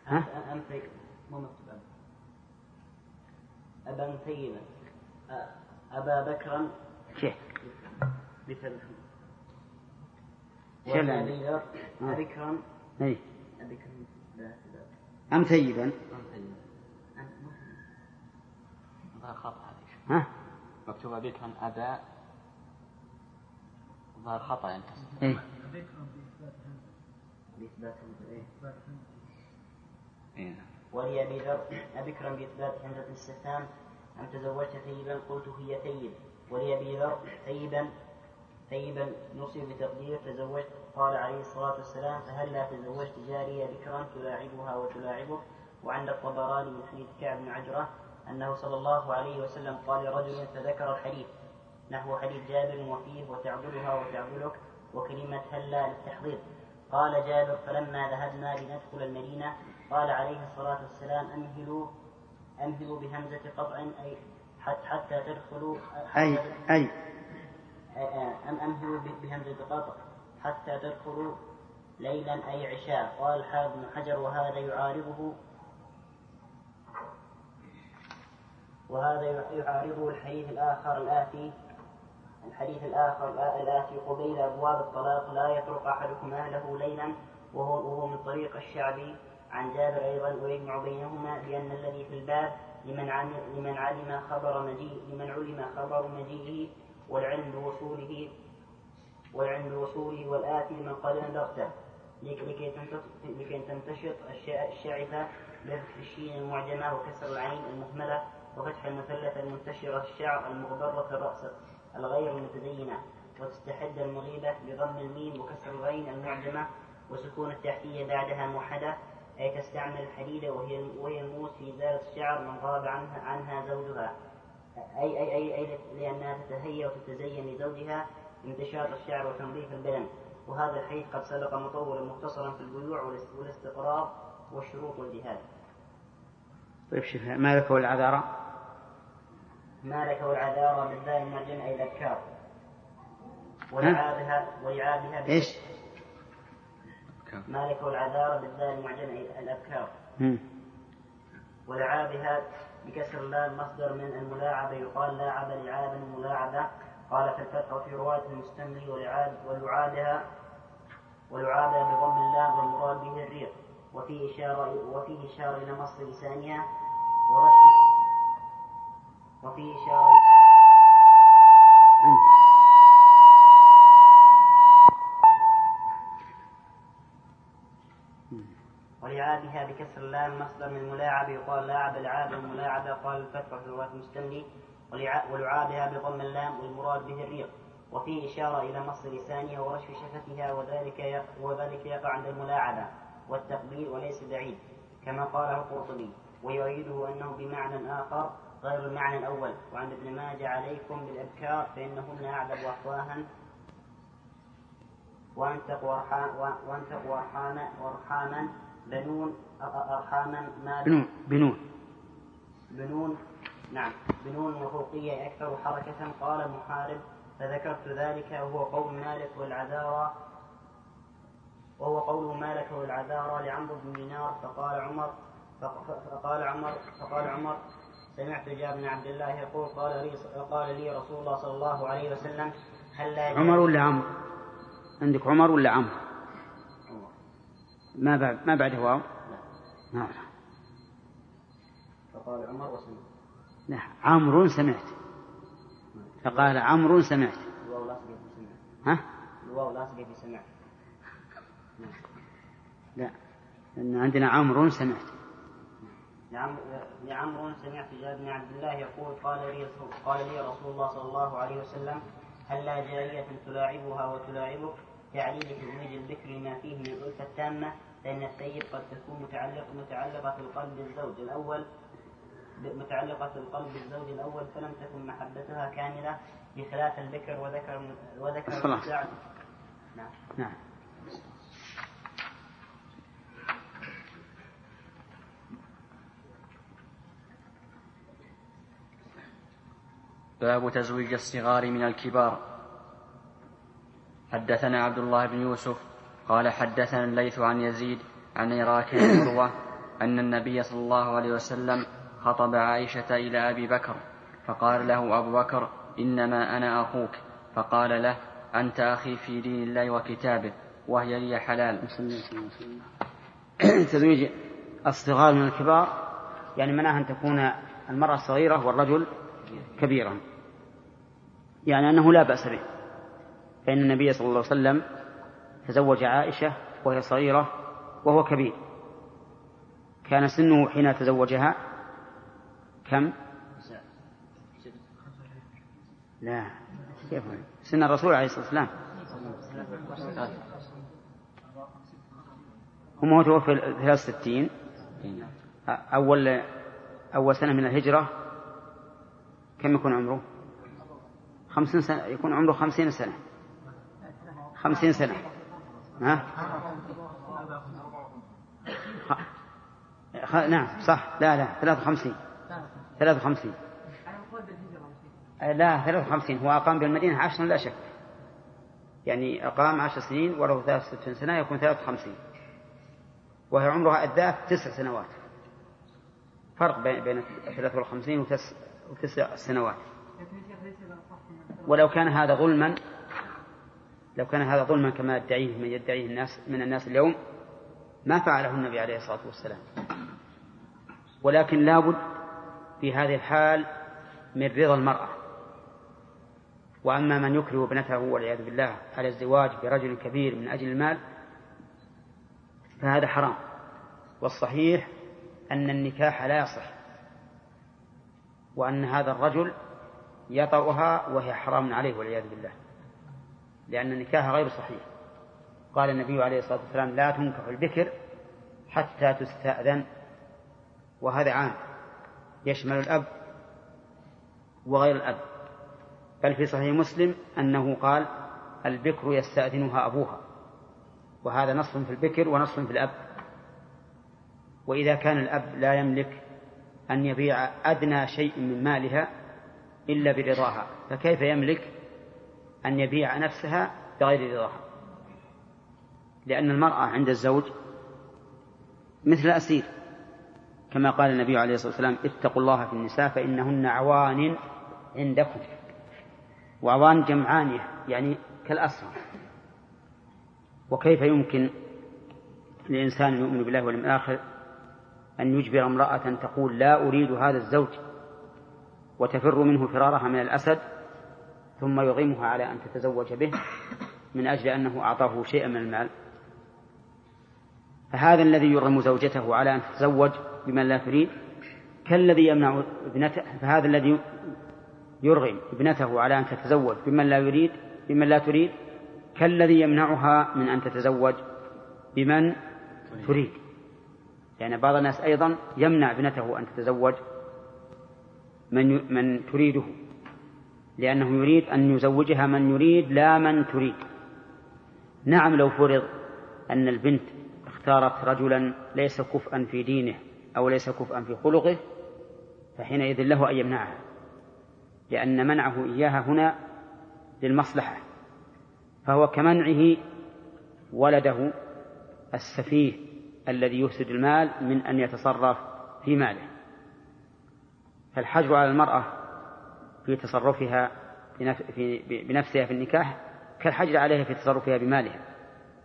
ها؟ أم ثيبا. مو مكتوب أبا ثيبا. أبا بكرا؟ بثلث شو اللي وأبي ذر. أبكرا أي أبكرا لا أم ثيبا. خطأ هذه ها؟ مكتوبة بكرا أبا ظهر خطأ يعني أي بإثبات إيه. إيه. ولأبي ذر أبكرا بإثبات همزة الاستفهام أم تزوجت ثيبا؟ قلت هي ثيب. ولأبي ذر ثيبا ثيبا نصب بتقدير تزوجت قال عليه الصلاة والسلام فهلا تزوجت جارية بكرا تلاعبها وتلاعبك وعند الطبراني من حديث كعب بن عجرة أنه صلى الله عليه وسلم قال لرجل فذكر الحديث نحو حديث جابر وفيه وتعبدها وتعبدك وكلمة هلا للتحضير. قال جابر فلما ذهبنا لندخل المدينة قال عليه الصلاة والسلام أمهلوا أمهلوا بهمزة قطع أي حتى, حتى تدخلوا أي أي. أم أمهلوا بهمزة قطع حتى تدخلوا ليلا أي عشاء. قال الحافظ بن حجر وهذا يعارضه وهذا يعارضه الحديث الآخر الآتي الحديث الآخر الآتي قبيل أبواب الطلاق لا يطرق أحدكم أهله ليلا وهو, وهو من طريق الشعبي عن جابر أيضا ويجمع بينهما بأن الذي في الباب لمن علم لمن علم خبر مجيء لمن علم خبر مجيئه والعلم بوصوله والعلم بوصوله والآتي من قد أنذرته. لكي لكي تنتشط الشعثة بفتح الشين المعجمة وكسر العين المهملة. وفتح المثلثة المنتشرة الشعر المغبرة الرأس الغير المتزينة وتستحد المغيبة بضم الميم وكسر الغين المعجمة وسكون التحتية بعدها موحدة أي تستعمل الحديد وهي وهي الموس في إزالة الشعر من غاب عنها عنها زوجها. أي أي أي, أي لأنها تتهيأ وتتزين لزوجها انتشار الشعر وتنظيف البدن. وهذا الحديث قد سبق مطولا مختصرا في البيوع والاستقرار والشروط والجهاد. طيب شوف مالك والعذارى مالك والعذارى بالذال المعجم أي الأبكار ولعابها ولعابها إيش؟ مالك والعذارى بالذال المعجم أي الأبكار ولعابها بكسر اللام مصدر من الملاعبة يقال لاعب لعابا ملاعبة. قال في الفتح في رواية المستملي ولعاب ولعابها ولعابها بضم اللام والمراد به الريق وفيه إشارة وفيه إشارة إلى مصر لسانها ورش وفيه إشارة ولعابها بكسر اللام مصدر من الملاعب يقال لاعب العاب الملاعبة قال الفتح في رواية المستملي ولعابها بضم اللام والمراد به الريق. وفيه إشارة إلى مص لسانها ورشف شفتها وذلك وذلك يقع عند الملاعبة والتقبيل وليس بعيد كما قاله القرطبي. ويؤيده أنه بمعنى آخر غير المعنى الأول. وعند ابن ماجه عليكم بالأبكار فإنهن أعذب وأفواها وأنتق وأنتق وأرحاما وأرحاما. بنون أرحاما ما بنون؟ بنون بنون. نعم. بنون وفوقية أكثر حركة. قال محارب فذكرت ذلك وهو قول مالك والعذارى. وهو قول مالك والعذارى لعمرو بن دينار. فقال عمر فقال عمر فقال عمر سمعت جابر بن عبد الله يقول قال لي قال لي رسول الله صلى الله عليه وسلم هل لا عمر ولا عمرو؟ عندك عمر ولا عمرو؟ ما بعد ما بعده واو؟ نعم. فقال عمر وسمعت. لا عمرو سمعت. فقال عمرو سمعت. الواو سمعت. ها؟ الواو في سمعت. لا. لأن عندنا عمرو سمعت. لعمرو سمعت جابر بن عبد الله يقول قال لي قال لي رسول الله صلى الله عليه وسلم هل لا جارية تلاعبها وتلاعبك؟ تعليل تزويج الذكر لما فيه من الألفة التامة فإن السيد قد تكون متعلقة متعلقة في القلب الزوج الأول متعلقة في القلب بالزوج الأول فلم تكن محبتها كاملة بخلاف البكر وذكر وذكر نعم. نعم. باب تزويج الصغار من الكبار. حدثنا عبد الله بن يوسف قال حدثنا الليث عن يزيد عن عراك بن عروة أن النبي صلى الله عليه وسلم خطب عائشة إلى أبي بكر فقال له أبو بكر إنما أنا أخوك. فقال له أنت أخي في دين الله وكتابه وهي لي حلال. تزويج الصغار من الكبار يعني معناها أن تكون المرأة صغيرة والرجل كبيرا يعني أنه لا بأس به. فإن النبي صلى الله عليه وسلم تزوج عائشة وهي صغيرة وهو كبير. كان سنه حين تزوجها كم؟ لا. كيف سن الرسول عليه الصلاة والسلام. هم توفي ثلاث ستين. أول أول سنة من الهجرة كم يكون عمره؟ خمسين سنة يكون عمره خمسين سنة. خمسين سنة. ها؟ خ... نعم صح. لا لا ثلاثة وخمسين. ثلاثة وخمسين. لا ثلاثة وخمسين. هو أقام بالمدينة عشرا لا شك. يعني أقام عشر سنين وله ثلاث ستين سنة يكون ثلاثة وخمسين. وهي عمرها الذات تسع سنوات. فرق بين ثلاثة وخمسين وتسع, وتسع سنوات. ولو كان هذا ظلما لو كان هذا ظلما كما يدعيه من يدعيه الناس من الناس اليوم ما فعله النبي عليه الصلاة والسلام. ولكن لابد في هذه الحال من رضا المرأة. وأما من يكره ابنته والعياذ بالله على الزواج برجل كبير من أجل المال فهذا حرام. والصحيح أن النكاح لا يصح. وأن هذا الرجل يطأها وهي حرام عليه والعياذ بالله لأن النكاح غير صحيح. قال النبي عليه الصلاة والسلام لا تنكح البكر حتى تستأذن. وهذا عام يشمل الأب وغير الأب. بل في صحيح مسلم أنه قال البكر يستأذنها أبوها. وهذا نص في البكر ونص في الأب. وإذا كان الأب لا يملك أن يبيع أدنى شيء من مالها إلا برضاها. فكيف يملك أن يبيع نفسها بغير رضاها؟ لأن المرأة عند الزوج مثل الأسير. كما قال النبي عليه الصلاة والسلام اتقوا الله في النساء فإنهن عوان عندكم. وعوان جمعانية يعني كالأسرى وكيف يمكن لإنسان يؤمن بالله واليوم الآخر أن يجبر امرأة تقول لا أريد هذا الزوج وتفر منه فرارها من الأسد ثم يغيمها على أن تتزوج به من أجل أنه أعطاه شيئا من المال. فهذا الذي يرغم زوجته على أن تتزوج بمن لا تريد كالذي يمنع ابنته فهذا الذي يرغم ابنته على أن تتزوج بمن لا يريد بمن لا تريد كالذي يمنعها من أن تتزوج بمن تريد. لأن بعض الناس أيضا يمنع ابنته أن تتزوج من من تريده لأنه يريد أن يزوجها من يريد لا من تريد. نعم لو فرض أن البنت اختارت رجلا ليس كفءا في دينه أو ليس كفءا في خلقه فحينئذ له أن يمنعها لأن منعه إياها هنا للمصلحة. فهو كمنعه ولده السفيه الذي يفسد المال من أن يتصرف في ماله. فالحجر على المرأة في تصرفها بنفسها في النكاح كالحجر عليها في تصرفها بمالها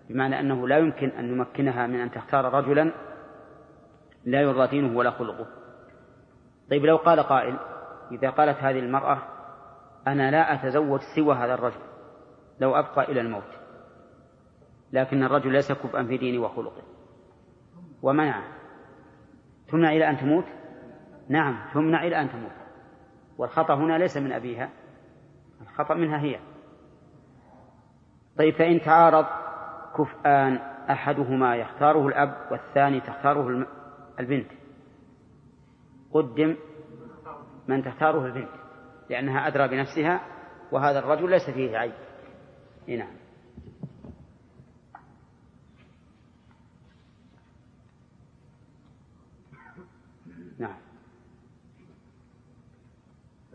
بمعنى أنه لا يمكن أن نمكنها من أن تختار رجلا لا يرضى دينه ولا خلقه. طيب لو قال قائل إذا قالت هذه المرأة أنا لا أتزوج سوى هذا الرجل لو أبقى إلى الموت لكن الرجل ليس كفءا في دينه وخلقه. ومنع. تمنع إلى أن تموت؟ نعم تمنع إلى أن تموت. والخطأ هنا ليس من أبيها الخطأ منها هي. طيب فإن تعارض كفآن أحدهما يختاره الأب والثاني تختاره البنت. قدم من تختاره البنت لأنها أدرى بنفسها وهذا الرجل ليس فيه عيب. نعم.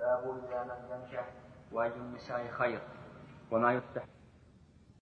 باب إذا لم ينكح وأي النساء خير. وما يفتح